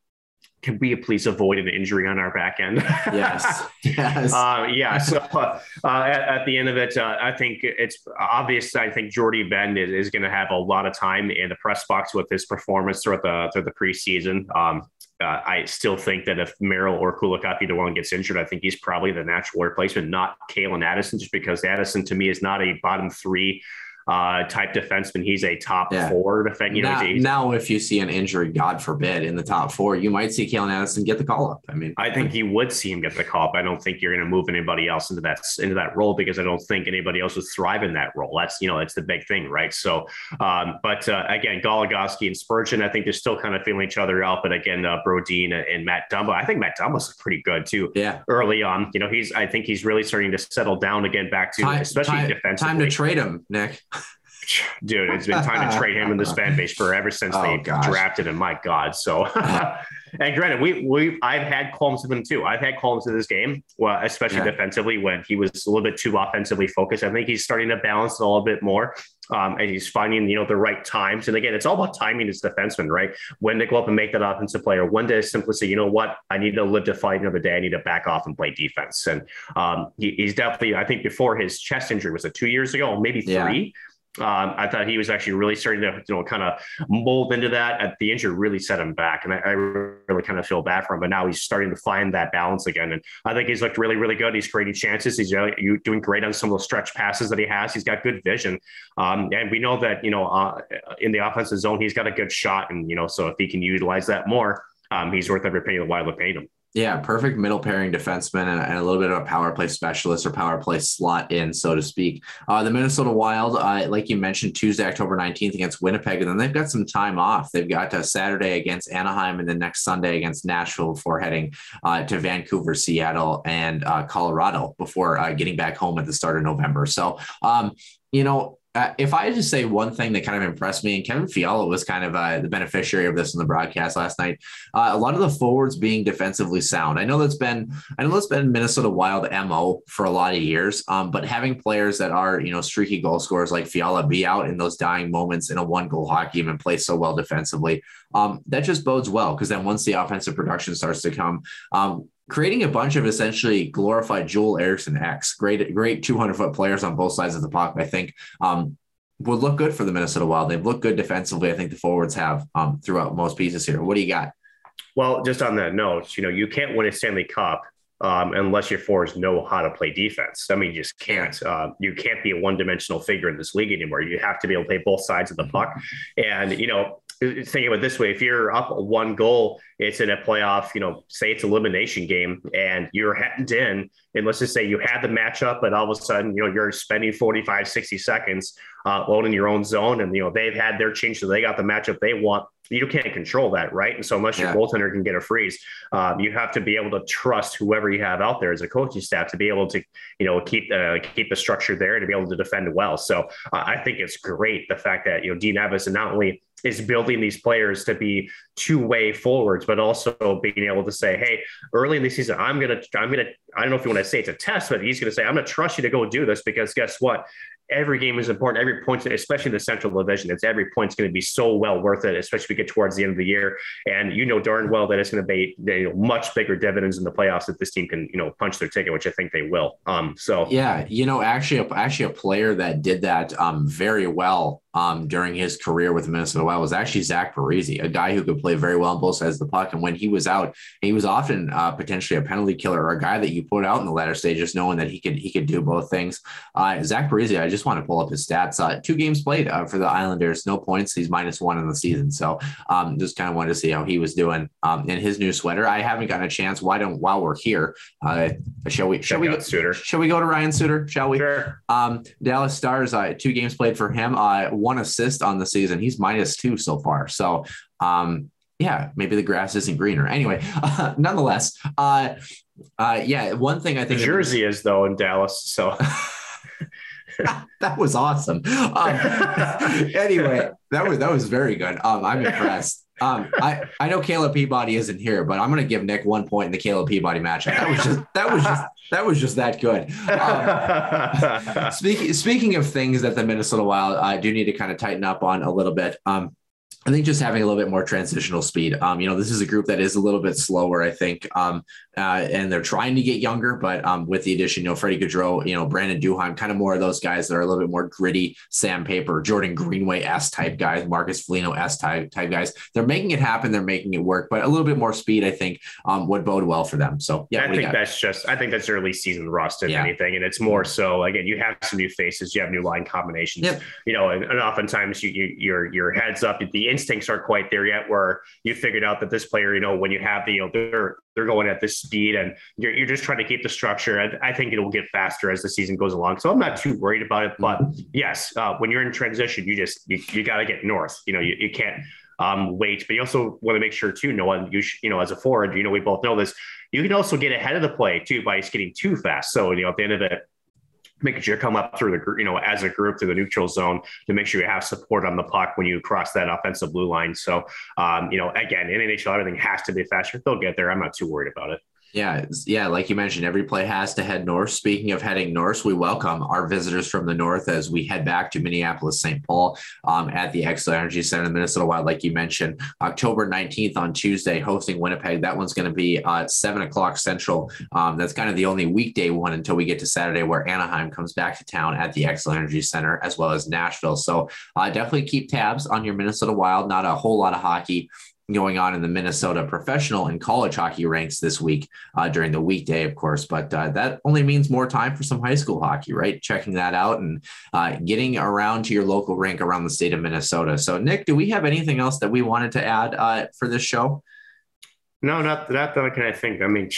can we please avoid an injury on our back end? yes. Yes. Uh, yeah. So uh, at, at, the end of it, uh, I think it's obvious. I think Jordie Benn is, is going to have a lot of time in the press box with his performance throughout the through the preseason. Um, uh, I still think that if Merrill or Kulikov either one gets injured, I think he's probably the natural replacement, not Calen Addison, just because Addison to me is not a bottom three uh, type defenseman. He's a top yeah. four defense. You now, know, now, if you see an injury, God forbid, in the top four, you might see Calen Addison get the call up. I mean, I think you would see him get the call up. I don't think you're going to move anybody else into that into that role because I don't think anybody else would thrive in that role. That's you know that's the big thing, right? So, um, but uh, again, Goligoski and Spurgeon, I think they're still kind of feeling each other out. But again, uh, Brodin and Matt Dumba, I think Matt Dumba's pretty good too. Yeah, early on, you know, he's I think he's really starting to settle down again back to time, especially time, defensively. Time to trade him, Nick. Dude, it's been time to trade him in this fan base for ever since oh, they gosh. drafted him. My God. So, and granted, we, we, I've had qualms with him too. I've had qualms in this game, well, especially yeah. defensively when he was a little bit too offensively focused. I think he's starting to balance it a little bit more. Um, and he's finding, you know, the right times. And again, it's all about timing as defenseman, right? When to go up and make that offensive player, when to simply say, you know what, I need to live to fight another day. I need to back off and play defense. And um, he, he's definitely, I think before his chest injury was it two years ago, maybe three. Yeah um, I thought he was actually really starting to, you know, kind of mold into that. At the injury really set him back, and I, I, really kind of feel bad for him. But now he's starting to find that balance again, and I think he's looked really, really good. He's creating chances. He's uh, doing great on some of those stretch passes that he has. He's got good vision, um, and we know that you know uh, in the offensive zone he's got a good shot, and you know, so if he can utilize that more, um, he's worth every penny the Wild have paid him. Yeah, perfect middle pairing defenseman and, a little bit of a power play specialist or power play slot in, so to speak. Uh, the Minnesota Wild, uh, like you mentioned, Tuesday, October 19th against Winnipeg, and then they've got some time off. They've got uh, Saturday against Anaheim and then next Sunday against Nashville before heading uh, to Vancouver, Seattle, and uh, Colorado before getting back home at the start of November. So, um, you know, uh, if I just say one thing that kind of impressed me, and Kevin Fiala was kind of uh, the beneficiary of this in the broadcast last night, uh, a lot of the forwards being defensively sound. I know that's been I know that's been Minnesota Wild mo for a lot of years, um, but having players that are you know streaky goal scorers like Fiala be out in those dying moments in a one goal hockey game and play so well defensively, um, that just bodes well because then once the offensive production starts to come, um, creating a bunch of essentially glorified Joel Eriksson Eks, great, great 200 foot players on both sides of the puck. I think um, would look good for the Minnesota Wild. They've looked good defensively. I think the forwards have um, throughout most pieces here. What do you got? Well, just on that note, you know, you can't win a Stanley Cup um, unless your forwards know how to play defense. I mean, you just can't. Uh, you can't be a one-dimensional figure in this league anymore. You have to be able to play both sides of the puck. And you know, thinking about this way if you're up one goal it's in a playoff you know say it's elimination game and you're heading in and let's just say you had the matchup but all of a sudden you know you're spending 45 60 seconds uh, in your own zone and you know they've had their change so they got the matchup they want you can't control that, right? And so unless your yeah. goaltender can get a freeze, um, you have to be able to trust whoever you have out there as a coaching staff to be able to, you know, keep uh, keep the structure there to be able to defend well. So uh, I think it's great the fact that you know Dean Evason not only is building these players to be two-way forwards, but also being able to say, "Hey, early in the season, I'm gonna, I'm gonna, I don't know if you want to say it's a test, but he's gonna say, I'm gonna trust you to go do this because guess what? Every game is important. Every point, especially the Central Division, it's every point's going to be so well worth it, especially if we get towards the end of the year. And you know darn well that it's going to be you know, much bigger dividends in the playoffs if this team can you know punch their ticket, which I think they will. Um, so yeah, you know, actually, actually a player that did that um very well um, during his career with the Minnesota Wild was actually Zach Parise, a guy who could play very well on both sides of the puck. And when he was out, he was often uh, potentially a penalty killer or a guy that you put out in the latter stages, knowing that he could he could do both things. Uh, Zach Parise, I just want to pull up his stats. Uh, two games played uh, for the Islanders, no points. He's minus one in the season. So um, just kind of wanted to see how he was doing um, in his new sweater. I haven't gotten a chance. Why don't while we're here, uh, shall we? Shall we go? Suter. Shall we go to Ryan Suter? Shall we? Sure. Um, Dallas Stars, uh, two games played for him. One assist on the season. He's minus two so far. So, um, yeah, maybe the grass isn't greener. Anyway, uh, nonetheless, uh, uh, yeah, one thing I think the Jersey is though in Dallas. So. that was awesome. Um, anyway, that was that was very good. Um, I'm impressed. Um, I I know Caleb Peabody isn't here, but I'm going to give Nick one point in the Caleb Peabody matchup. That was just that was just that was just that good. Um, speaking speaking of things that the Minnesota Wild uh, do need to kind of tighten up on a little bit. Um, I think just having a little bit more transitional speed. Um, you know, this is a group that is a little bit slower, I think, um, uh, and they're trying to get younger. But um, with the addition, you know, Freddie Gaudreau, you know, Brandon Duhaime, kind of more of those guys that are a little bit more gritty, sandpaper, Jordan Greenway s type guys, Marcus Foligno s type type guys. They're making it happen. They're making it work. But a little bit more speed, I think, um, would bode well for them. So yeah, I think that's just, I think that's early season rust if yeah. anything, and it's more so again, you have some new faces, you have new line combinations, yep. you know, and, and oftentimes you, you your your heads up the instincts aren't quite there yet where you figured out that this player, you know, when you have the, you know, they're, they're going at this speed and you're, you're just trying to keep the structure. I, I think it will get faster as the season goes along. So I'm not too worried about it, but yes, uh, when you're in transition, you just, you, you got to get north, you know, you, you can't um, wait, but you also want to make sure too, Noah, you, sh- you know, as a forward, you know, we both know this, you can also get ahead of the play too by getting too fast. So, you know, at the end of it, making sure you come up through the you know as a group through the neutral zone to make sure you have support on the puck when you cross that offensive blue line. So um, you know again in NHL everything has to be faster. They'll get there. I'm not too worried about it. Yeah, yeah, like you mentioned, every play has to head north. Speaking of heading north, we welcome our visitors from the north as we head back to Minneapolis, St. Paul, um, at the Xcel Energy Center in Minnesota Wild. Like you mentioned, October 19th on Tuesday, hosting Winnipeg. That one's going to be uh, at seven o'clock Central. Um, that's kind of the only weekday one until we get to Saturday, where Anaheim comes back to town at the Xcel Energy Center, as well as Nashville. So uh, definitely keep tabs on your Minnesota Wild. Not a whole lot of hockey going on in the Minnesota professional and college hockey ranks this week uh, during the weekday, of course. But uh, that only means more time for some high school hockey, right? Checking that out and uh, getting around to your local rink around the state of Minnesota. So, Nick, do we have anything else that we wanted to add uh, for this show? No, not, that. that can I think. I mean,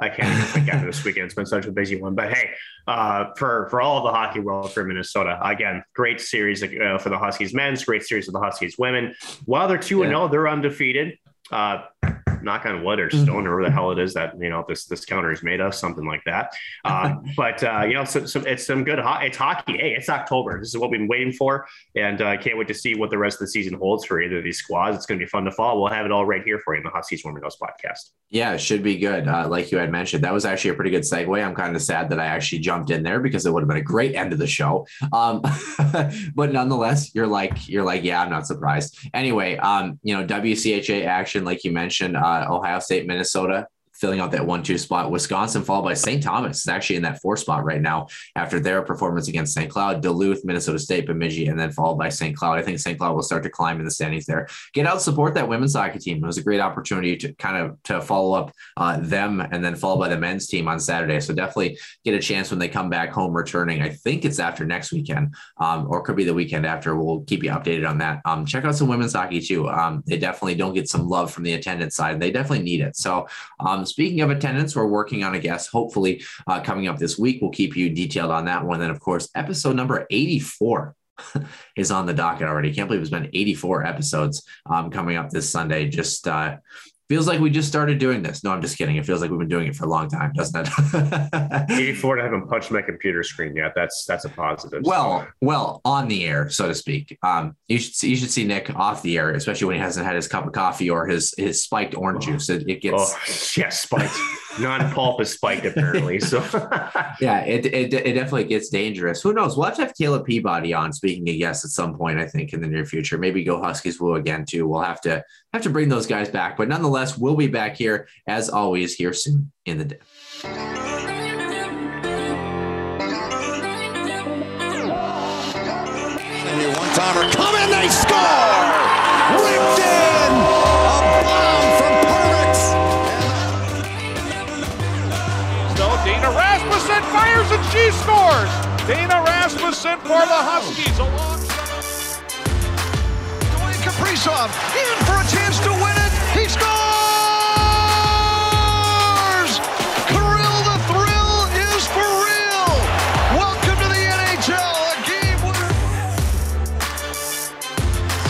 I can't even think after this weekend. It's been such a busy one. But hey, uh, for for all of the hockey world for Minnesota, again, great series uh, for the Huskies men's, great series for the Huskies women. While they're two and zero, oh, they're undefeated. Uh, knock on wood or mm-hmm. stone or whatever the hell it is that you know this this counter is made of, something like that. Um, but uh, you know, so, so, it's some good. Ho- it's hockey. Hey, it's October. This is what we've been waiting for, and I uh, can't wait to see what the rest of the season holds for either of these squads. It's going to be fun to follow. We'll have it all right here for you in the Huskies Warming House podcast. Yeah, it should be good. Uh, like you had mentioned, that was actually a pretty good segue. I'm kind of sad that I actually jumped in there because it would have been a great end of the show. Um, but nonetheless, you're like you're like, yeah, I'm not surprised. Anyway, um, you know, WCHA action, like you mentioned, uh, Ohio State, Minnesota filling out that one two spot. Wisconsin followed by St. Thomas is actually in that four spot right now after their performance against St. Cloud, Duluth, Minnesota State, Bemidji, and then followed by St. Cloud. I think St. Cloud will start to climb in the standings there. Get out, support that women's hockey team. It was a great opportunity to kind of to follow up uh, them and then followed by the men's team on Saturday. So definitely get a chance when they come back home returning. I think it's after next weekend um, or could be the weekend after. We'll keep you updated on that. Um, check out some women's hockey too. Um, they definitely don't get some love from the attendance side. They definitely need it. So um, speaking of attendance, we're working on a guest, hopefully uh, coming up this week. We'll keep you detailed on that one. Then, of course, episode number 84 is on the docket already. Can't believe it's been 84 episodes um, coming up this Sunday. Just uh, feels like we just started doing this. No, I'm just kidding. It feels like we've been doing it for a long time, doesn't it? 84 I haven't punched my computer screen yet. That's that's a positive. Well, well, on the air, so to speak. Um, you should see, you should see Nick off the air, especially when he hasn't had his cup of coffee or his his spiked orange oh. juice. It, it gets oh, yeah, spiked. Non-pulp is spiked apparently. So yeah, it, it it definitely gets dangerous. Who knows? We'll have to have Caleb Peabody on. Speaking of yes, at some point, I think in the near future, maybe go Huskies Woo again too. We'll have to have to bring those guys back, but nonetheless, we'll be back here as always here soon in the day. One timer, come in, they score! Ripped in! Fires and she scores. Dana Rasmussen for the Huskies alongside. Dwayne Kaprizov in for a chance to win it. He scores! Kirill the thrill is for real. Welcome to the NHL. A game winner.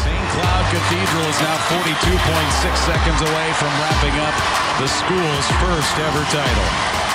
St. Cloud Cathedral is now 42.6 seconds away from wrapping up the school's first ever title.